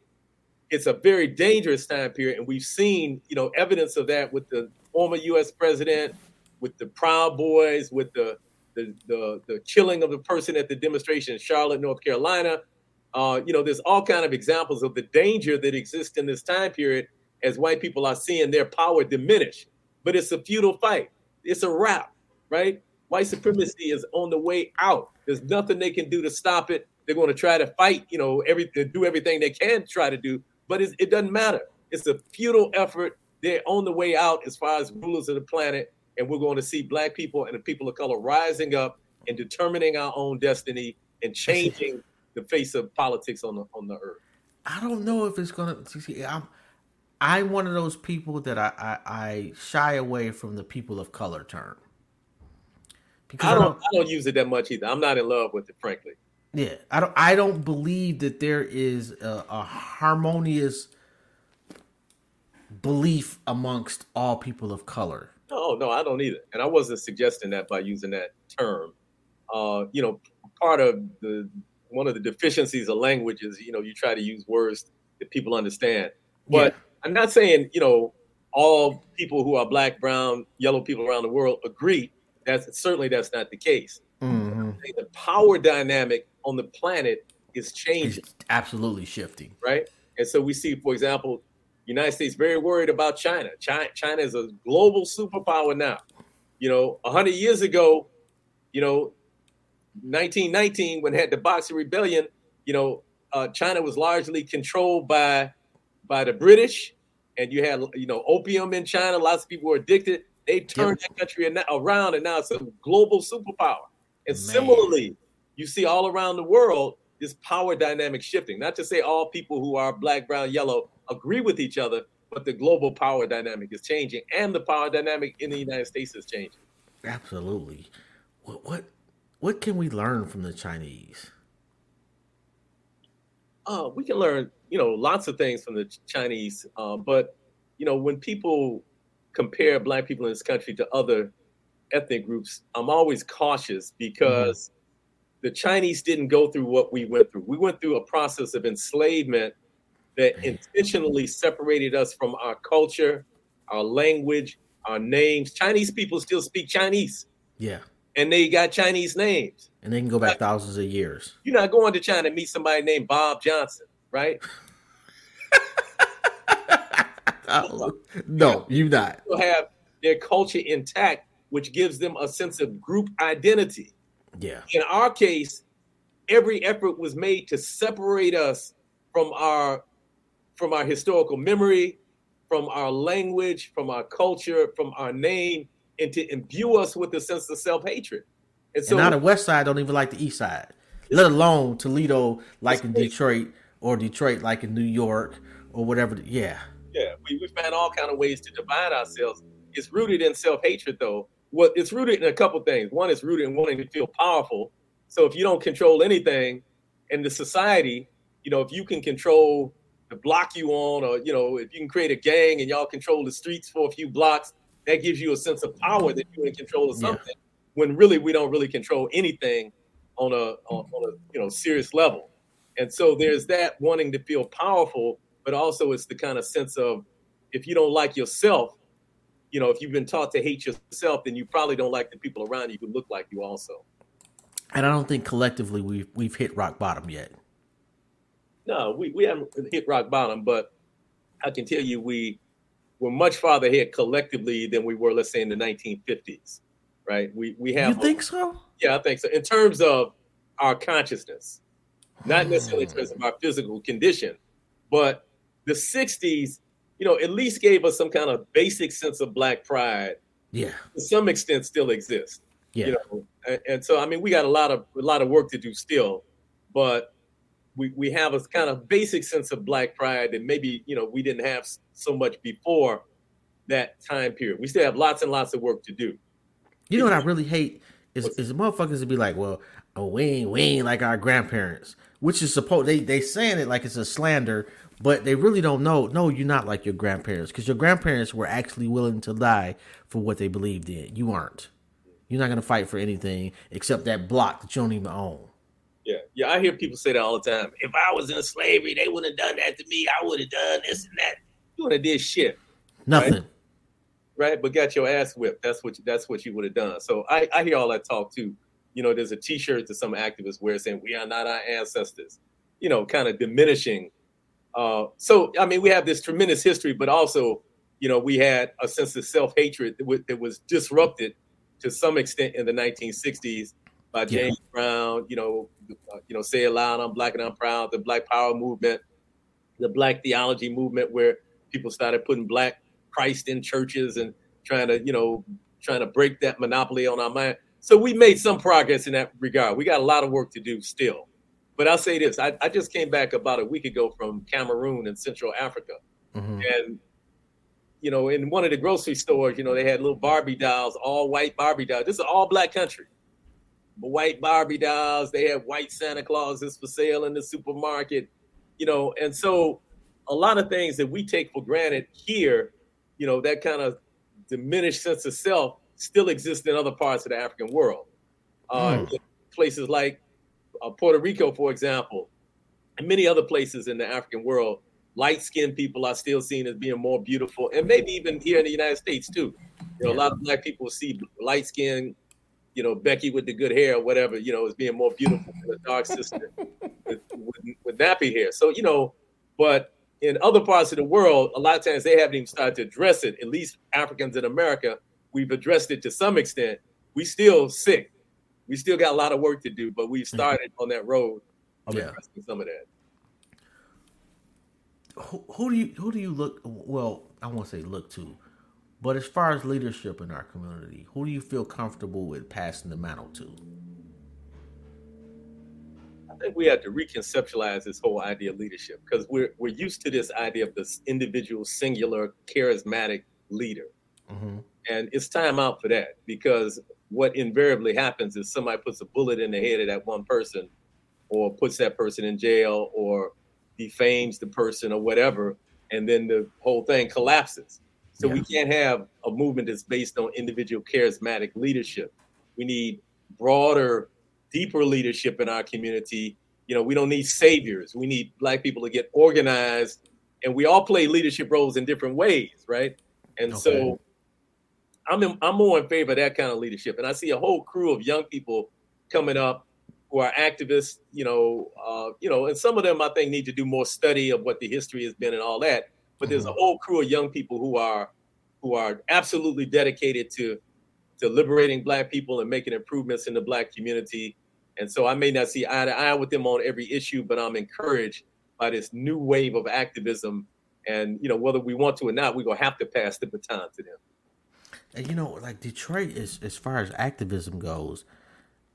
it's a very dangerous time period. And we've seen, you know, evidence of that with the former US president, with the Proud Boys, with the the, the, the killing of the person at the demonstration in Charlotte, North Carolina. Uh, you know, there's all kind of examples of the danger that exists in this time period as white people are seeing their power diminish. But it's a futile fight. It's a wrap, right? White supremacy is on the way out. There's nothing they can do to stop it. They're going to try to fight, you know, every do everything they can try to do, but it doesn't matter. It's a futile effort. They're on the way out as far as rulers of the planet, and we're going to see black people and the people of color rising up and determining our own destiny and changing the face of politics on the on the earth. I don't know if it's gonna. See, I'm I'm one of those people that I, I, I shy away from the people of color term. Because I don't, I don't, I don't use it that much either. I'm not in love with it, frankly. Yeah, I don't. I don't believe that there is a, a harmonious belief amongst all people of color. No, no, I don't either. And I wasn't suggesting that by using that term. Uh, you know, part of the one of the deficiencies of language is, you know, you try to use words that people understand. But yeah. I'm not saying, you know, all people who are black, brown, yellow people around the world agree. That's certainly that's not the case. Mm-hmm. The power dynamic on the planet is changing. It's absolutely shifting. Right. And so we see, for example, United States very worried about China. China. China is a global superpower now. You know, 100 years ago, you know, 1919, when had the Boxer Rebellion, you know, uh, China was largely controlled by by the British, and you had you know opium in China. Lots of people were addicted. They turned yep. that country around, and now it's a global superpower. And Man. similarly, you see all around the world this power dynamic shifting. Not to say all people who are black, brown, yellow agree with each other, but the global power dynamic is changing, and the power dynamic in the United States is changing. Absolutely. What what what can we learn from the Chinese? Uh, we can learn, you know, lots of things from the Chinese. Uh, but you know, when people compare Black people in this country to other ethnic groups, I'm always cautious because mm-hmm. the Chinese didn't go through what we went through. We went through a process of enslavement that intentionally separated us from our culture, our language, our names. Chinese people still speak Chinese. Yeah. And they got Chinese names. And they can go back like, thousands of years. You're not going to China to meet somebody named Bob Johnson, right? no, you're not. Still have their culture intact, which gives them a sense of group identity. Yeah. In our case, every effort was made to separate us from our from our historical memory, from our language, from our culture, from our name, and to imbue us with a sense of self hatred. And so, and now the West Side don't even like the East Side, let alone Toledo, like in Detroit, or Detroit, like in New York, or whatever. Yeah, yeah. We we found all kind of ways to divide ourselves. It's rooted in self hatred, though. What it's rooted in a couple things. One is rooted in wanting to feel powerful. So if you don't control anything in the society, you know, if you can control to block you on, or you know, if you can create a gang and y'all control the streets for a few blocks, that gives you a sense of power that you're in control of something. Yeah. When really we don't really control anything on a on, on a you know serious level. And so there's that wanting to feel powerful, but also it's the kind of sense of if you don't like yourself, you know, if you've been taught to hate yourself, then you probably don't like the people around you who look like you also. And I don't think collectively we've we've hit rock bottom yet. No, we, we haven't hit rock bottom, but I can tell you we we're much farther ahead collectively than we were, let's say, in the 1950s. Right? We we have. You think so? Yeah, I think so. In terms of our consciousness, not necessarily in terms of our physical condition, but the 60s, you know, at least gave us some kind of basic sense of black pride. Yeah. To some extent still exists. Yeah. You know, and, and so I mean we got a lot of a lot of work to do still, but we, we have a kind of basic sense of black pride that maybe you know we didn't have so much before that time period. We still have lots and lots of work to do. You know what I really hate is is motherfuckers to be like, well, oh, we ain't we ain't like our grandparents, which is supposed they they saying it like it's a slander, but they really don't know. No, you're not like your grandparents because your grandparents were actually willing to die for what they believed in. You aren't. You're not gonna fight for anything except that block that you don't even own. Yeah, yeah, I hear people say that all the time. If I was in slavery, they wouldn't have done that to me. I would have done this and that. You would have did shit. Nothing. Right? right? But got your ass whipped. That's what you, that's what you would have done. So I, I hear all that talk too. You know, there's a T-shirt that some activists wear saying "We are not our ancestors." You know, kind of diminishing. Uh, so I mean, we have this tremendous history, but also, you know, we had a sense of self-hatred that, w- that was disrupted to some extent in the 1960s by James yeah. Brown. You know, uh, you know, say it loud, I'm black and I'm proud. The Black Power movement, the Black theology movement, where people started putting black Christ in churches and trying to, you know, trying to break that monopoly on our mind. So we made some progress in that regard. We got a lot of work to do still. But I'll say this: I, I just came back about a week ago from Cameroon in Central Africa, mm-hmm. and you know, in one of the grocery stores, you know, they had little Barbie dolls, all white Barbie dolls. This is all black country. White Barbie dolls. They had white Santa Clauses for sale in the supermarket, you know, and so a lot of things that we take for granted here, you know, that kind of diminished sense of self still exist in other parts of the African world. Uh, mm. Places like uh, Puerto Rico, for example, and many other places in the African world, light skinned people are still seen as being more beautiful, and maybe even here in the United States too. You know, yeah. a lot of black people see light skinned, you know, Becky with the good hair or whatever, you know, as being more beautiful than a dark sister with, with, with nappy hair. So, you know, but in other parts of the world, a lot of times they haven't even started to address it. At least Africans in America, we've addressed it to some extent. We still sick. We still got a lot of work to do, but we've mm-hmm. started on that road of yeah. addressing some of that. Who, who, do you who do you look? Well, I won't say look to, but as far as leadership in our community, who do you feel comfortable with passing the mantle to? I think we have to reconceptualize this whole idea of leadership because we're we're used to this idea of this individual, singular, charismatic leader. Mm-hmm. And it's time out for that because what invariably happens is somebody puts a bullet in the head of that one person or puts that person in jail or defames the person or whatever, and then the whole thing collapses. So yeah. we can't have a movement that's based on individual charismatic leadership. We need broader, deeper leadership in our community. You know, we don't need saviors. We need black people to get organized, and we all play leadership roles in different ways, right? And okay. so I'm in, I'm more in favor of that kind of leadership, and I see a whole crew of young people coming up who are activists. You know, uh, you know, and some of them I think need to do more study of what the history has been and all that. But there's a mm-hmm. whole crew of young people who are who are absolutely dedicated to to liberating Black people and making improvements in the Black community. And so I may not see eye to eye with them on every issue, but I'm encouraged by this new wave of activism. And you know, whether we want to or not, we're gonna have to pass the baton to them. You know, like Detroit is as far as activism goes,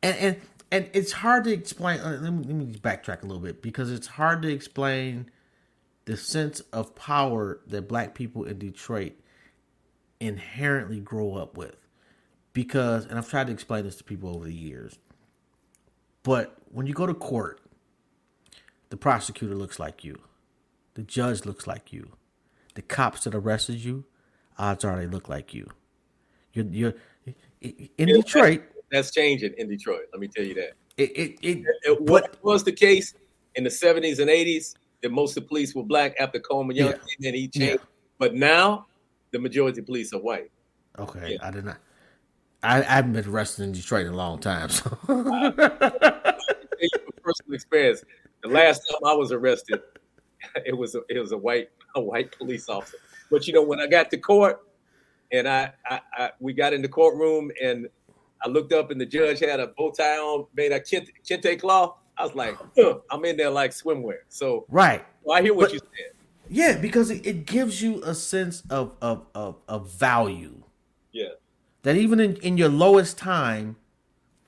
and and and it's hard to explain. Uh, let, me, let me backtrack a little bit because it's hard to explain the sense of power that Black people in Detroit inherently grow up with. Because, and I've tried to explain this to people over the years, but when you go to court, the prosecutor looks like you, the judge looks like you, the cops that arrested you, odds are they look like you. You're, you're in Detroit. That's changing in Detroit. Let me tell you that. It it, it, it what was the case in the 70s and 80s that most of the police were black after Coleman Young yeah. came in, he changed. Yeah. But now the majority of police are white. Okay, yeah. I did not. I, I haven't been arrested in Detroit in a long time. So. personal experience. The last time I was arrested, it was a, it was a white a white police officer. But you know, when I got to court, and I, I, I we got in the courtroom, and I looked up, and the judge had a bow tie on, made a kente, kente cloth. I was like, I'm in there like swimwear. So right, well, I hear what but, you said. Yeah, because it, it gives you a sense of of of, of value. Yeah. That even in, in your lowest time,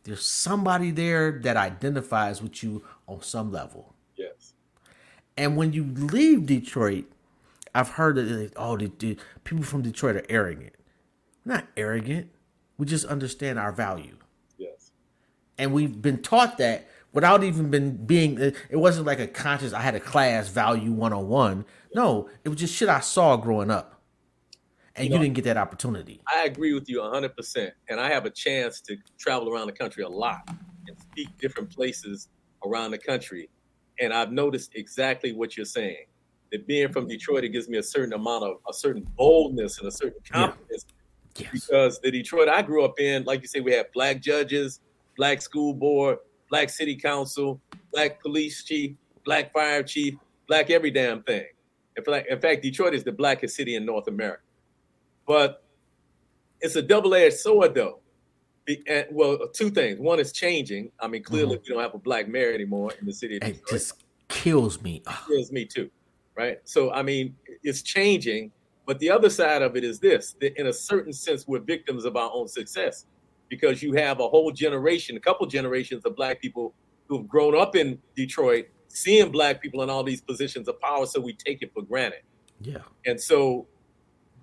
there's somebody there that identifies with you on some level. Yes. And when you leave Detroit, I've heard that oh, the, the people from Detroit are arrogant. We're not arrogant. We just understand our value. Yes. And we've been taught that without even been being. It wasn't like a conscious. I had a class value one on one. No, it was just shit I saw growing up, and you, know, you didn't get that opportunity. I agree with you hundred percent. And I have a chance to travel around the country a lot and speak different places around the country, and I've noticed exactly what you're saying that being from Detroit, it gives me a certain amount of a certain boldness and a certain confidence. Yeah. Yes. Because the Detroit I grew up in, like you say, we have black judges, black school board, black city council, black police chief, black fire chief, black every damn thing. In fact, in fact, Detroit is the blackest city in North America. But it's a double-edged sword, though. And, well, two things. One is changing. I mean, clearly, mm-hmm. we don't have a black mayor anymore in the city. Of Detroit. It just kills me. It kills me too right? So, I mean, it's changing. But the other side of it is this that in a certain sense, we're victims of our own success because you have a whole generation, a couple generations of Black people who've grown up in Detroit, seeing Black people in all these positions of power. So we take it for granted. Yeah. And so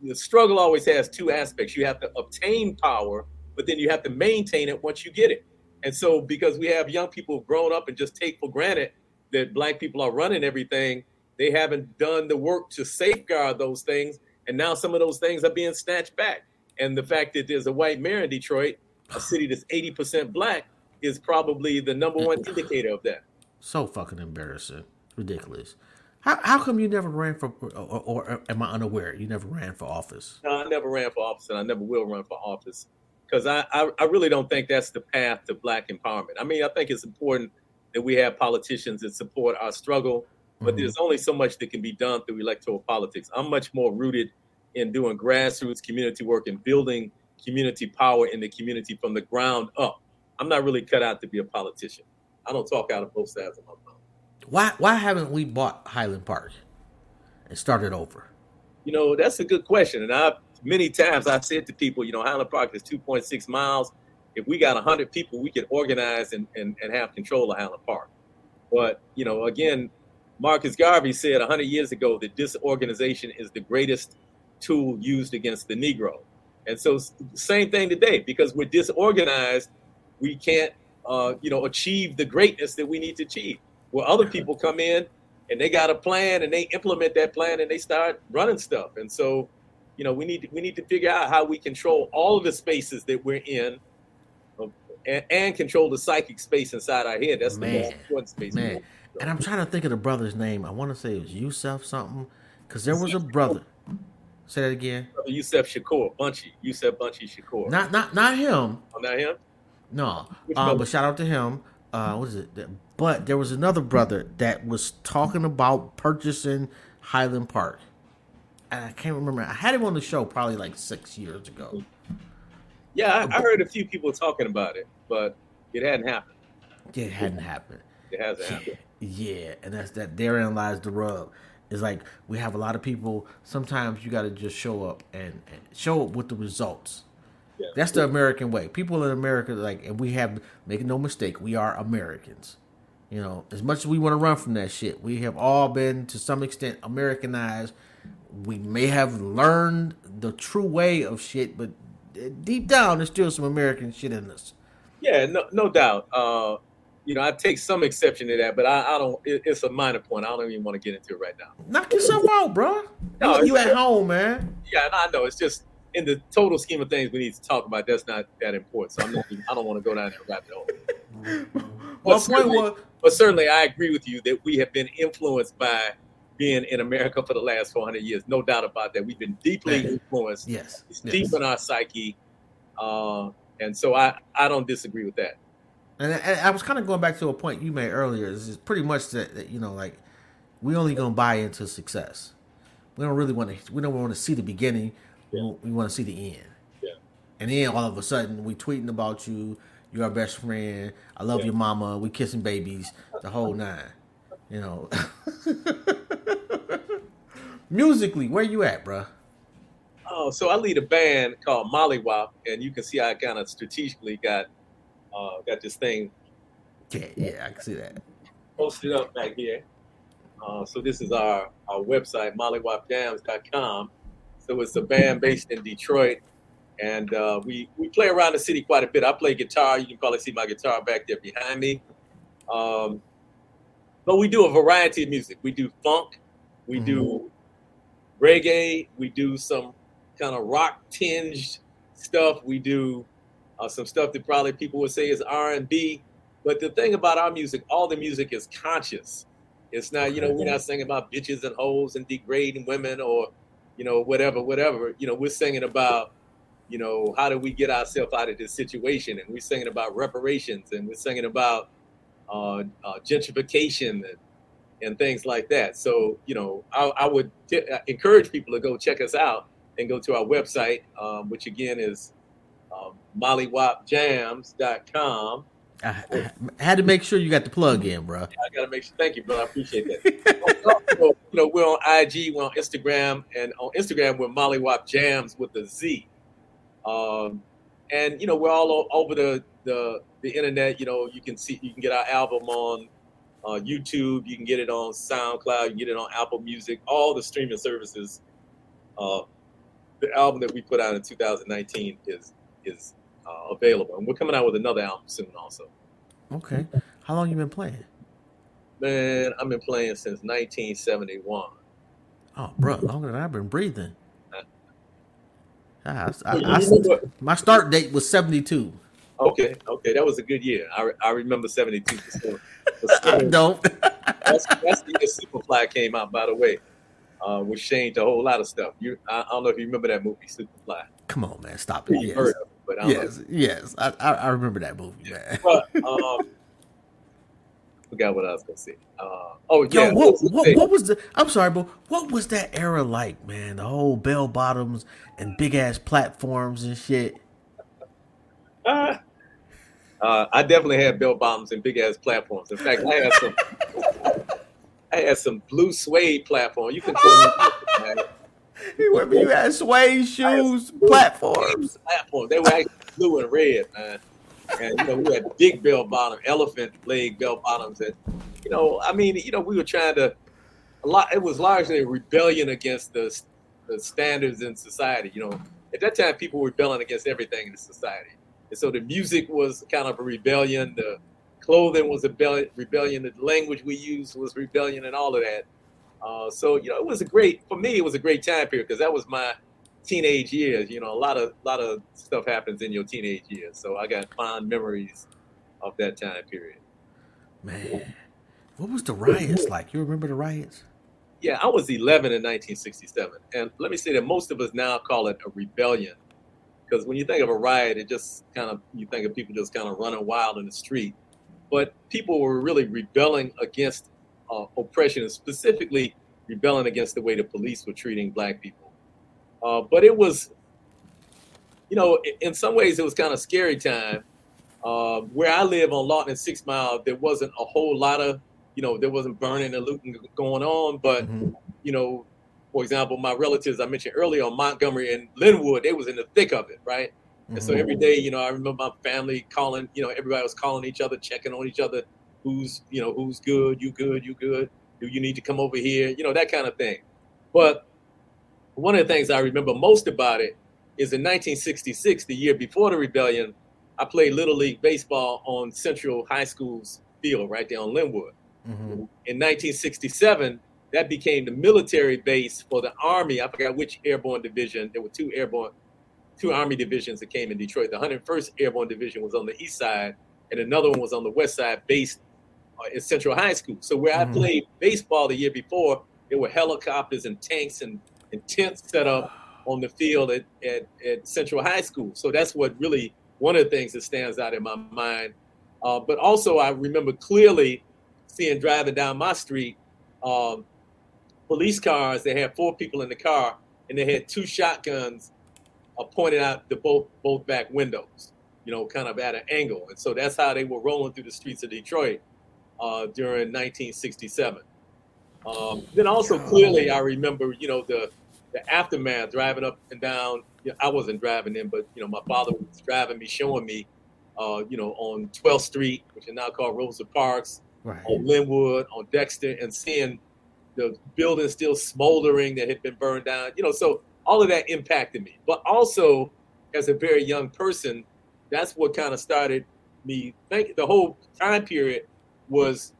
the struggle always has two aspects you have to obtain power, but then you have to maintain it once you get it. And so, because we have young people who've grown up and just take for granted that Black people are running everything, they haven't done the work to safeguard those things. And now some of those things are being snatched back. And the fact that there's a white mayor in Detroit, a city that's 80% black, is probably the number one indicator of that. So fucking embarrassing. Ridiculous. How, how come you never ran for, or, or, or, am I unaware? You never ran for office? No, I never ran for office, and I never will run for office because I, I, I really don't think that's the path to black empowerment. I mean, I think it's important that we have politicians that support our struggle but mm-hmm. there's only so much that can be done through electoral politics. I'm much more rooted in doing grassroots community work and building community power in the community from the ground up. I'm not really cut out to be a politician. I don't talk out of both sides of my mouth. Why why haven't we bought Highland Park and started over? You know, that's a good question. And I many times I've said to people, you know, Highland Park is 2.6 miles. If we got 100 people, we could organize and, and, and have control of Highland Park. But, you know, again, Marcus Garvey said 100 years ago that disorganization is the greatest tool used against the Negro. And so, same thing today, because we're disorganized, we can't, uh, you know, achieve the greatness that we need to achieve. Where other people come in and they got a plan and they implement that plan and they start running stuff. And so, you know, we need to, we need to figure out how we control all of the spaces that we're in, uh, and, and, control the psychic space inside our head. That's man, the most important space. Man and I'm trying to think of the brother's name. I want to say it was Yusuf something, because there was a brother. Say that again. Brother Yusuf Shakur, Bunchy, Yusuf Bunchy Shakur. Not not not him. Oh, not him. No, um, but shout out to him. Uh, what is it? But there was another brother that was talking about purchasing Highland Park. And I can't remember. I had him on the show probably like six years ago. Yeah, I, I heard a few people talking about it, but it hadn't happened. It hadn't happened. It hasn't happened. Yeah, and that's that. Therein lies the rub. It's like we have a lot of people. Sometimes you got to just show up and, and, show up with the results. Yeah. That's the American way. People in America, like, and we have make no mistake, we are Americans. You know, as much as we want to run from that shit, we have all been to some extent Americanized. We may have learned the true way of shit, but deep down, there's still some American shit in us. Yeah, no, no doubt. Uh, you know, I take some exception to that, but I, I don't. It, it's a minor point. I don't even want to get into it right now. Knock yourself out, bro. No, you, you at home, man. Yeah, I know. It's just in the total scheme of things we need to talk about. That's not that important. So I'm not. I don't want to go down that rabbit hole. Well, point was, but certainly I agree with you that we have been influenced by being in America for the last 400 years. No doubt about that. We've been deeply influenced. Yes. It's yes. deep in our psyche. Uh, and so I, I don't disagree with that. And I, I was kind of going back to a point you made earlier. Is pretty much that, that you know, like we only gonna buy into success. We don't really want to. We don't want to see the beginning. Yeah. We want to see the end. Yeah. And then all of a sudden, we tweeting about you. You're our best friend. I love Yeah. your mama. We kissing babies. The whole nine. You know. Musically, where you at, bruh? Oh, so I lead a band called Molly Mollywop, and you can see I kind of strategically got uh, got this thing Yeah, yeah, I can see that. posted up back here. Uh, so this is our, our website, mollywopjams.com. So it's a band based in Detroit, and uh, we we play around the city quite a bit. I play guitar. You can probably see my guitar back there behind me. Um, but we do a variety of music. We do funk, we do reggae, we do some kind of rock tinged stuff. We do uh, some stuff that probably people would say is R and B. But the thing about our music, all the music is conscious. It's not, you know, we're not singing about bitches and hoes and degrading women or, you know, whatever, whatever. You know, we're singing about, you know, how do we get ourselves out of this situation? And we're singing about reparations and we're singing about uh, uh, gentrification and, and things like that. So, you know, I, I would t- encourage people to go check us out and go to our website, um, which again is mollywopjams.com. I, I had to make sure you got the plug in, bruh. I gotta make sure. Thank you, bro. I appreciate that. also, you know, we're on IG, we're on Instagram, and on Instagram we're Mollywop Jamz with the Z. Um, and you know, we're all over the, the the internet. You know, you can see, you can get our album on uh, YouTube. You can get it on SoundCloud. You can get it on Apple Music. All the streaming services. Uh, the album that we put out in 2019 is is uh, available, and we're coming out with another album soon, also. Okay. How long you been playing? Man, I've been playing since 1971. Oh, bro, longer than I've been breathing. Ah, I, I- I- my start date was 72. okay, okay, that was a good year. I, I remember 72 for sure. For I don't. That's, that's the year Superfly came out, by the way, uh, which changed a whole lot of stuff. You, I, I don't know if you remember that movie, Superfly. Come on, man. Stop it. Yes. Heard of it, but I don't Yes, yes. I, I, remember that movie, man. But, um, forgot what I was to say. Uh, oh, Yo, yeah. what, was what, what was the? I'm sorry, but what was that era like, man? The whole bell bottoms and big ass platforms and shit. Uh, uh, I definitely had bell bottoms and big ass platforms. In fact, I had some. I had some blue suede platform. You can tell me, man. You had suede shoes, platforms. platforms. They were actually blue and red, man. And you know, we had big bell bottom, elephant leg bell bottoms, and you know, I mean, you know, we were trying to. A lot. It was largely a rebellion against the the standards in society. You know, at that time, people were rebelling against everything in society, and so the music was kind of a rebellion. The clothing was a rebellion the language we used was rebellion, and all of that. Uh, so you know, it was a great for me. It was a great time period because that was my teenage years. You know, a lot of lot of stuff happens in your teenage years. So I got fond memories of that time period. Man, what was the riots like? You remember the riots? Yeah, I was 11 in 1967, and let me say that most of us now call it a rebellion because when you think of a riot, it just kind of you think of people just kind of running wild in the street, but people were really rebelling against uh, oppression, and specifically rebelling against the way the police were treating black people. Uh, but it was, you know, in some ways, it was kind of scary time. Uh, where I live on Lawton and Six Mile, there wasn't a whole lot of, you know, there wasn't burning and looting going on. But Mhm. you know, for example, my relatives I mentioned earlier on Montgomery and Linwood, they was in the thick of it, right? And so Mhm. every day, you know, I remember my family calling, you know, everybody was calling each other, checking on each other, who's, you know, who's good, you good, you good, do you need to come over here, you know, that kind of thing. But one of the things I remember most about it is in 1966, the year before the rebellion, I played Little League Baseball on Central High School's field right there on Linwood. Mhm. In 1967, that became the military base for the Army. I forgot which airborne division. There were two airborne, two Army divisions that came in Detroit. The 101st Airborne Division was on the east side, and another one was on the west side, based in Central High School. So where mm-hmm. I played baseball the year before, there were helicopters and tanks and, and tents set up on the field at, at, at, Central High School. So that's what really one of the things that stands out in my mind. Uh, but also, I remember clearly seeing driving down my street um, police cars. They had four people in the car, and they had two shotguns uh, pointed out the both both back windows. You know, kind of at an angle, and so that's how they were rolling through the streets of Detroit uh, during 1967. Um, then also clearly, I remember, you know, the the aftermath, driving up and down. You know, I wasn't driving in, but you know, my father was driving me, showing me, uh, you know, on 12th Street, which is now called Rosa Parks, right. on Linwood, on Dexter, and seeing the building still smoldering that had been burned down. You know, so all of that impacted me. But also, as a very young person, that's what kind of started me. Think the whole time period was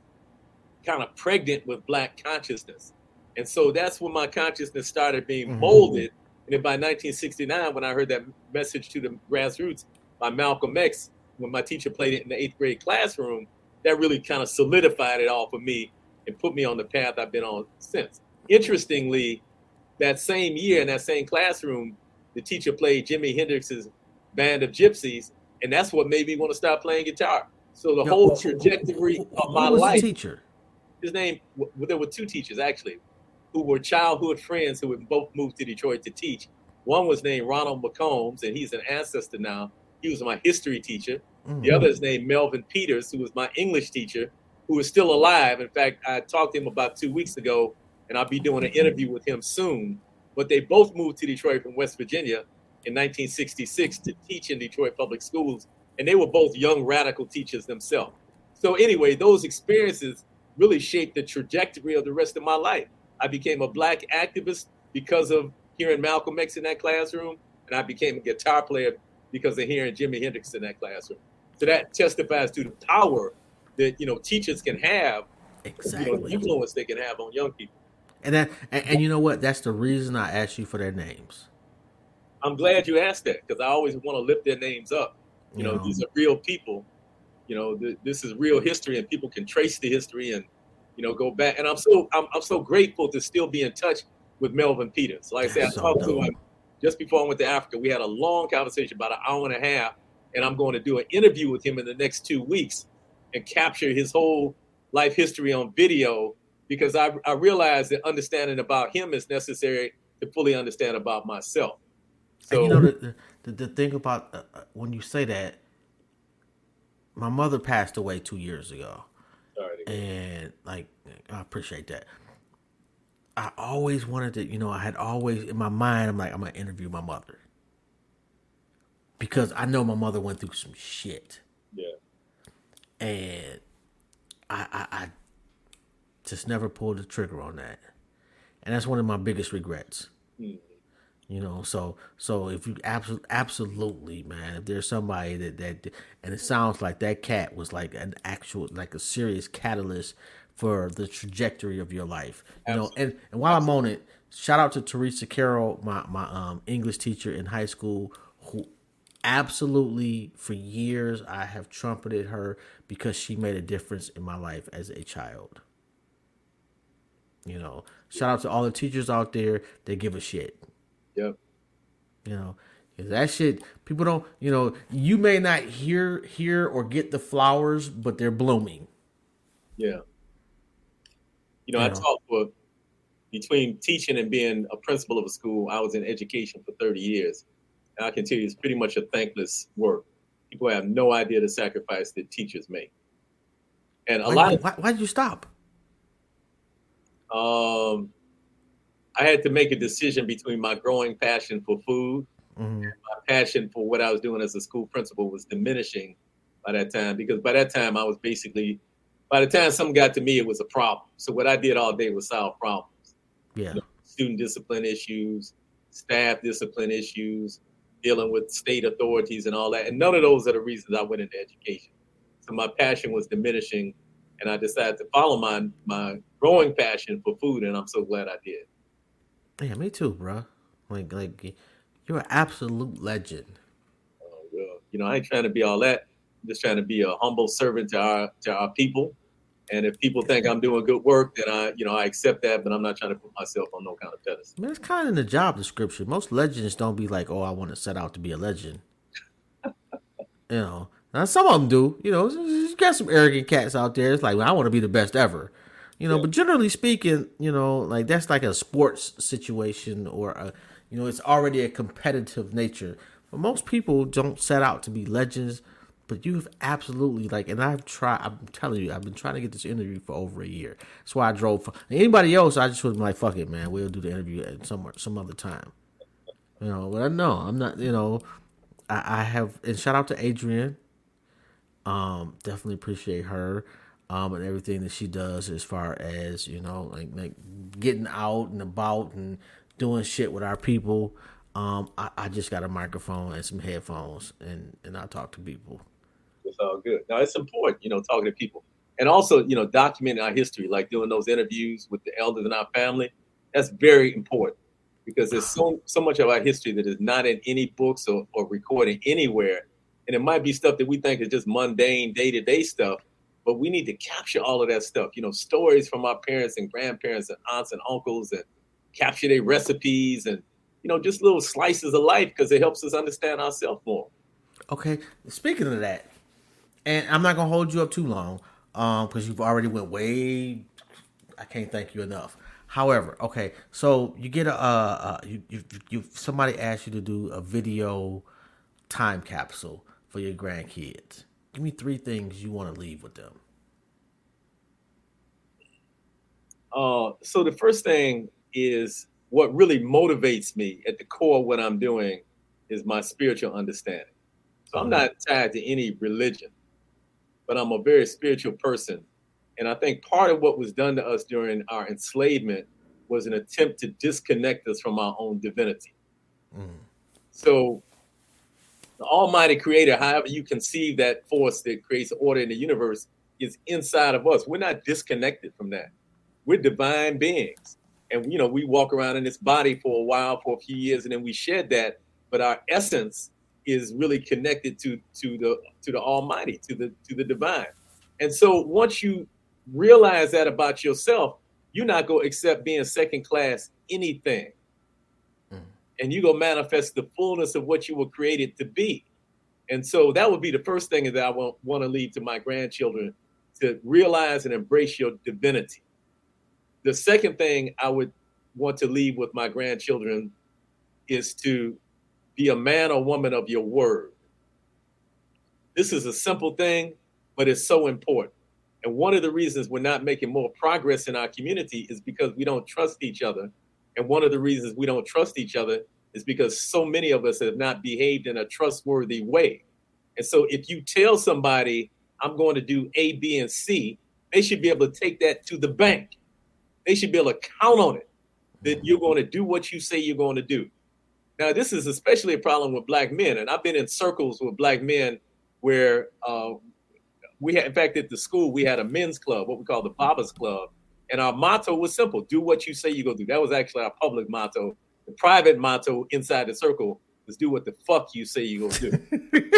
kind of pregnant with black consciousness. And so that's when my consciousness started being mm-hmm. molded. And then by 1969, when I heard that message to the grassroots by Malcolm X, when my teacher played it in the eighth grade classroom, that really kind of solidified it all for me and put me on the path I've been on since. Interestingly, that same year in that same classroom, the teacher played Jimi Hendrix's Band of Gypsys, and that's what made me want to start playing guitar. So the whole trajectory of my life. teacher? His name. Well, there were two teachers actually, who were childhood friends who had both moved to Detroit to teach. One was named Ronald McCombs, and he's an ancestor now. He was my history teacher. Mm-hmm. The other is named Melvin Peters, who was my English teacher, who is still alive. In fact, I talked to him about two weeks ago, and I'll be doing an interview with him soon. But they both moved to Detroit from West Virginia in 1966 to teach in Detroit public schools and they were both young radical teachers themselves. So anyway, those experiences really shaped the trajectory of the rest of my life. I became a black activist because of hearing Malcolm X in that classroom, and I became a guitar player because of hearing Jimi Hendrix in that classroom. So that testifies to the power that you know teachers can have, exactly. you know, influence they can have on young people. And that, and, and you know what? That's the reason I asked you for their names. I'm glad you asked that because I always want to lift their names up. You know, these are real people. You know, th- this is real history, and people can trace the history and you know go back. And I'm so I'm, I'm so grateful to still be in touch with Melvin Peters. Like I said, I talked to him just before I went to Africa. We had a long conversation, about an hour and a half, and I'm going to do an interview with him in the next two weeks and capture his whole life history on video because I, I realize that understanding about him is necessary to fully understand about myself. So, and you know, the, the, the thing about uh, uh, when you say that, my mother passed away two years ago. Sorry. And like, I appreciate that. I always wanted to, you know, I had always in my mind, I'm like, I'm gonna interview my mother because I know my mother went through some shit. Yeah. And I, I, I just never pulled the trigger on that, and that's one of my biggest regrets. Mm. You know, so so if you absolutely absolutely man, if there's somebody that that and it sounds like that cat was like an actual like a serious catalyst for the trajectory of your life. You absolutely. know, and, and while I'm on it, shout out to Teresa Carroll, my my um English teacher in high school who absolutely for years I have trumpeted her because she made a difference in my life as a child. You know, shout out to all the teachers out there that give a shit. Yep. You know, that shit people don't. You know, you may not hear hear or get the flowers, but they're blooming. Yeah. You know, you I know. taught for between teaching and being a principal of a school. I was in education for thirty years, and I can tell you, it's pretty much a thankless work. People have no idea the sacrifice that teachers make. And a why, lot. Of, why, why did you stop? Um, I had to make a decision between my growing passion for food mm-hmm. and my passion for what I was doing as a school principal was diminishing by that time because by that time I was basically by the time something got to me it was a problem. So what I did all day was solve problems. Yeah. You know, student discipline issues, staff discipline issues, dealing with state authorities and all that. And none of those are the reasons I went into education. So my passion was diminishing and I decided to follow my my growing passion for food and I'm so glad I did. Yeah, me too, bro. Like, like you're an absolute legend. Oh well, you know, I ain't trying to be all that. just trying to be a humble servant to our to our people. And if people think I'm doing good work, then I, you know, I accept that. But I'm not trying to put myself on no kind of pedestal. Man, it's kind of in the job description. Most legends don't be like, "Oh, I want to set out to be a legend." you know, now some of them do. You know, you got some arrogant cats out there. It's like, well, I want to be the best ever. You know, yeah. but generally speaking, you know, like that's like a sports situation or a, you know, it's already a competitive nature. But most people don't set out to be legends. But you've absolutely like, and I've tried. I'm telling you, I've been trying to get this interview for over a year. That's why I drove. For, anybody else, I just was like, "Fuck it, man. We'll do the interview at some some other time." You know, but no, I'm not. You know, I, I have. And shout out to Adrian. Um, definitely appreciate her. Um, and everything that she does as far as you know, like like getting out and about and doing shit with our people. Um, I, I just got a microphone and some headphones, and and I talk to people. It's all good. Now it's important, you know, talking to people, and also you know documenting our history, like doing those interviews with the elders in our family. That's very important because there's so so much of our history that is not in any books or, or recording anywhere, and it might be stuff that we think is just mundane day to day stuff, but we need to capture all of that stuff. You know, stories from our parents and grandparents and aunts and uncles, and capture their recipes and you know just little slices of life because it helps us understand ourselves more. Okay, speaking of that, and I'm not gonna hold you up too long, um, because you've already went way. I can't thank you enough. However, okay, so you get a, uh, uh you, you you somebody asked you to do a video time capsule for your grandkids. Give me three things you want to leave with them. Uh, so the first thing is what really motivates me at the core of what I'm doing is my spiritual understanding. So I'm mm-hmm. not tied to any religion, but I'm a very spiritual person. And I think part of what was done to us during our enslavement was an attempt to disconnect us from our own divinity. Mm. So the Almighty Creator, however you conceive that force that creates order in the universe, is inside of us. We're not disconnected from that. We're divine beings. And you know, we walk around in this body for a while, for a few years, and then we shed that. But our essence is really connected to to the to the Almighty, to the to the divine. And so once you realize that about yourself, you're not going to accept being second class anything and you go manifest the fullness of what you were created to be. And so that would be the first thing that I want, want to leave to my grandchildren to realize and embrace your divinity. The second thing I would want to leave with my grandchildren is to be a man or woman of your word. This is a simple thing, but it's so important. And one of the reasons we're not making more progress in our community is because we don't trust each other and one of the reasons we don't trust each other is because so many of us have not behaved in a trustworthy way. And so if you tell somebody, I'm going to do A, B, and C, they should be able to take that to the bank. They should be able to count on it that you're going to do what you say you're going to do. Now, this is especially a problem with black men. And I've been in circles with black men where uh, we had, in fact, at the school, we had a men's club, what we call the Baba's Club. And our motto was simple do what you say you're going to do. That was actually our public motto. The private motto inside the circle is do what the fuck you say you're going to do.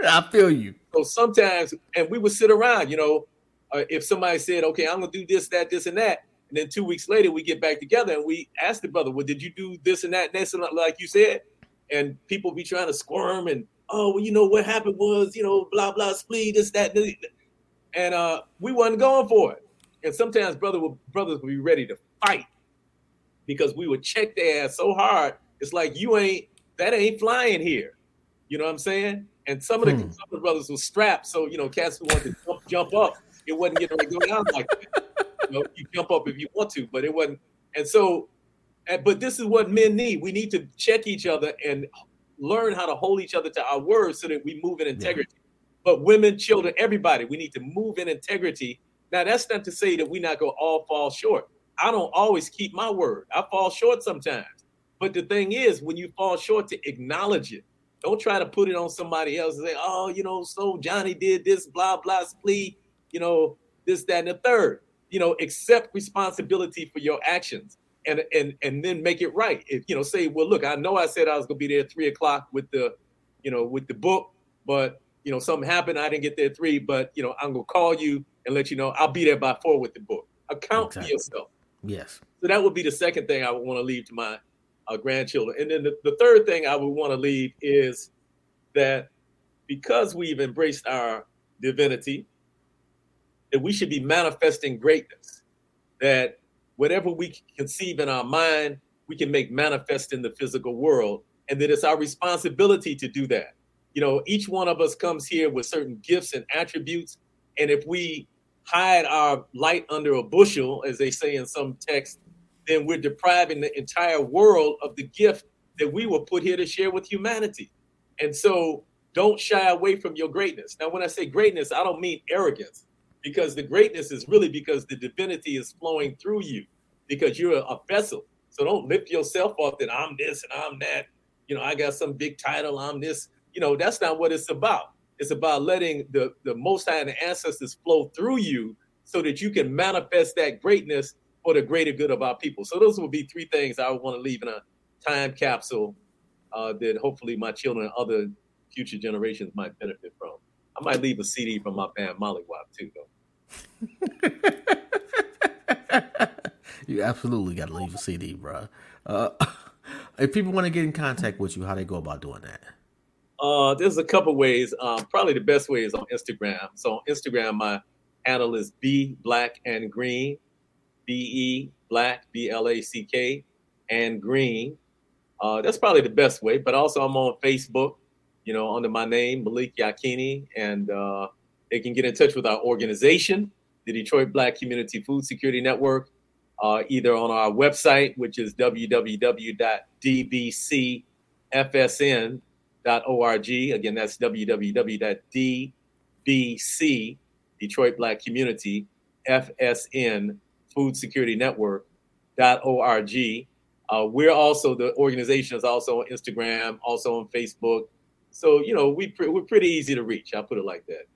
I feel you. So sometimes, and we would sit around, you know, uh, if somebody said, okay, I'm going to do this, that, this, and that. And then two weeks later, we get back together and we ask the brother, well, did you do this and that, and this, and like you said? And people be trying to squirm and, oh, well, you know, what happened was, you know, blah, blah, splee, this, that, this. and uh, we wasn't going for it. And sometimes brother will, brothers will be ready to fight because we would check their ass so hard. It's like you ain't that ain't flying here. You know what I'm saying? And some of the, hmm. some of the brothers were strapped, so you know, cats who wanted to jump, jump up, it wasn't getting ready to go down like that. You know, you jump up if you want to, but it wasn't. And so, and, but this is what men need. We need to check each other and learn how to hold each other to our words so that we move in integrity. Yeah. But women, children, everybody, we need to move in integrity now, that's not to say that we not going to all fall short. I don't always keep my word. I fall short sometimes. But the thing is, when you fall short, to acknowledge it. Don't try to put it on somebody else and say, oh, you know, so Johnny did this, blah, blah, splee, you know, this, that, and the third. You know, accept responsibility for your actions and and and then make it right. If you know, say, well, look, I know I said I was gonna be there at three o'clock with the, you know, with the book, but you know, something happened, I didn't get there three, but you know, I'm gonna call you and let you know I'll be there by four with the book. Account exactly. for yourself. Yes. So that would be the second thing I would want to leave to my uh, grandchildren. And then the, the third thing I would want to leave is that because we've embraced our divinity, that we should be manifesting greatness. That whatever we conceive in our mind, we can make manifest in the physical world. And that it's our responsibility to do that. You know, each one of us comes here with certain gifts and attributes. And if we hide our light under a bushel, as they say in some text, then we're depriving the entire world of the gift that we were put here to share with humanity. And so don't shy away from your greatness. Now, when I say greatness, I don't mean arrogance, because the greatness is really because the divinity is flowing through you, because you're a vessel. So don't lift yourself up that I'm this and I'm that. You know, I got some big title, I'm this. You know, that's not what it's about. It's about letting the, the Most High and the ancestors flow through you so that you can manifest that greatness for the greater good of our people. So those would be three things I would want to leave in a time capsule uh, that hopefully my children and other future generations might benefit from. I might leave a CD from my band Mollywop too, though. you absolutely got to leave a CD, bro. Uh, if people want to get in contact with you, how they go about doing that? Uh, there's a couple ways. Um, probably the best way is on Instagram. So on Instagram, my handle is B Black and Green. B E Black, B L A C K, and Green. Uh, that's probably the best way. But also, I'm on Facebook, you know, under my name, Malik Yakini, and uh, they can get in touch with our organization, the Detroit Black Community Food Security Network, uh, either on our website, which is www.dbcfsn.org. Again, that's www.dbc, Detroit Black Community, FSN Food Security Network.org. Uh, we're also the organization is also on Instagram, also on Facebook. So you know we pre- we're pretty easy to reach. I'll put it like that.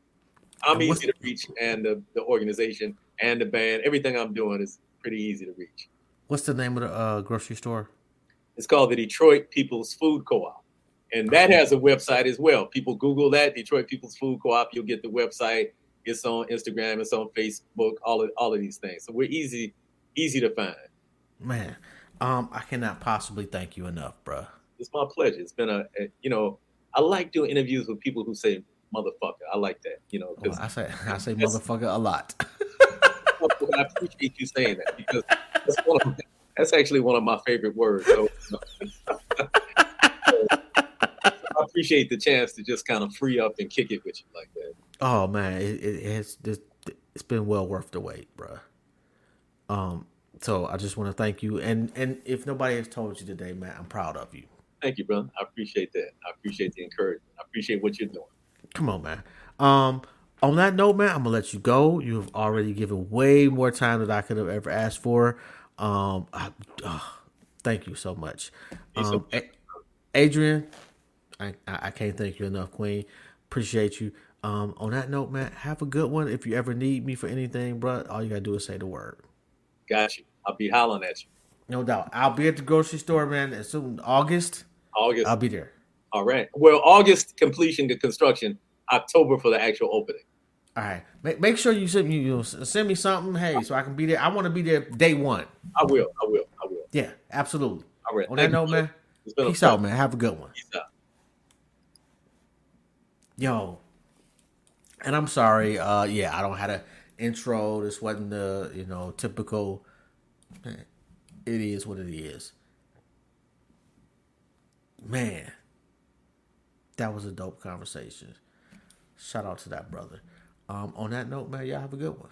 I'm easy to reach, and the, the organization and the band, everything I'm doing is pretty easy to reach. What's the name of the uh, grocery store? It's called the Detroit People's Food Co-op, and that has a website as well. People Google that Detroit People's Food Co-op, you'll get the website. It's on Instagram. It's on Facebook. All of all of these things. So we're easy, easy to find. Man, um, I cannot possibly thank you enough, bro. It's my pleasure. It's been a, a you know, I like doing interviews with people who say motherfucker. I like that. You know, oh, I say I say motherfucker a lot. I appreciate you saying that because that's, of, that's actually one of my favorite words. So, I appreciate the chance to just kind of free up and kick it with you like that. Oh man, it, it has it's been well worth the wait, bro. Um, so I just want to thank you, and and if nobody has told you today, man, I'm proud of you. Thank you, bro. I appreciate that. I appreciate the encouragement. I appreciate what you're doing. Come on, man. Um, on that note, man, I'm gonna let you go. You have already given way more time than I could have ever asked for. Um, I, oh, thank you so much, um, so Adrian. I, I can't thank you enough, Queen. Appreciate you. Um, on that note, man, have a good one. If you ever need me for anything, bro, all you gotta do is say the word. Got you. I'll be hollering at you. No doubt. I'll be at the grocery store, man. As soon August. August. I'll be there. All right. Well, August completion to construction. October for the actual opening. All right. Make, make sure you send me you send me something. Hey, so I can be there. I want to be there day one. I will. I will. I will. Yeah, absolutely. All right. On that note, man. Peace out, man. Have a good one. Peace out. Yo, and I'm sorry. Uh, yeah, I don't have an intro. This wasn't the you know typical. It is what it is. Man, that was a dope conversation. Shout out to that brother. Um, on that note, man, y'all have a good one.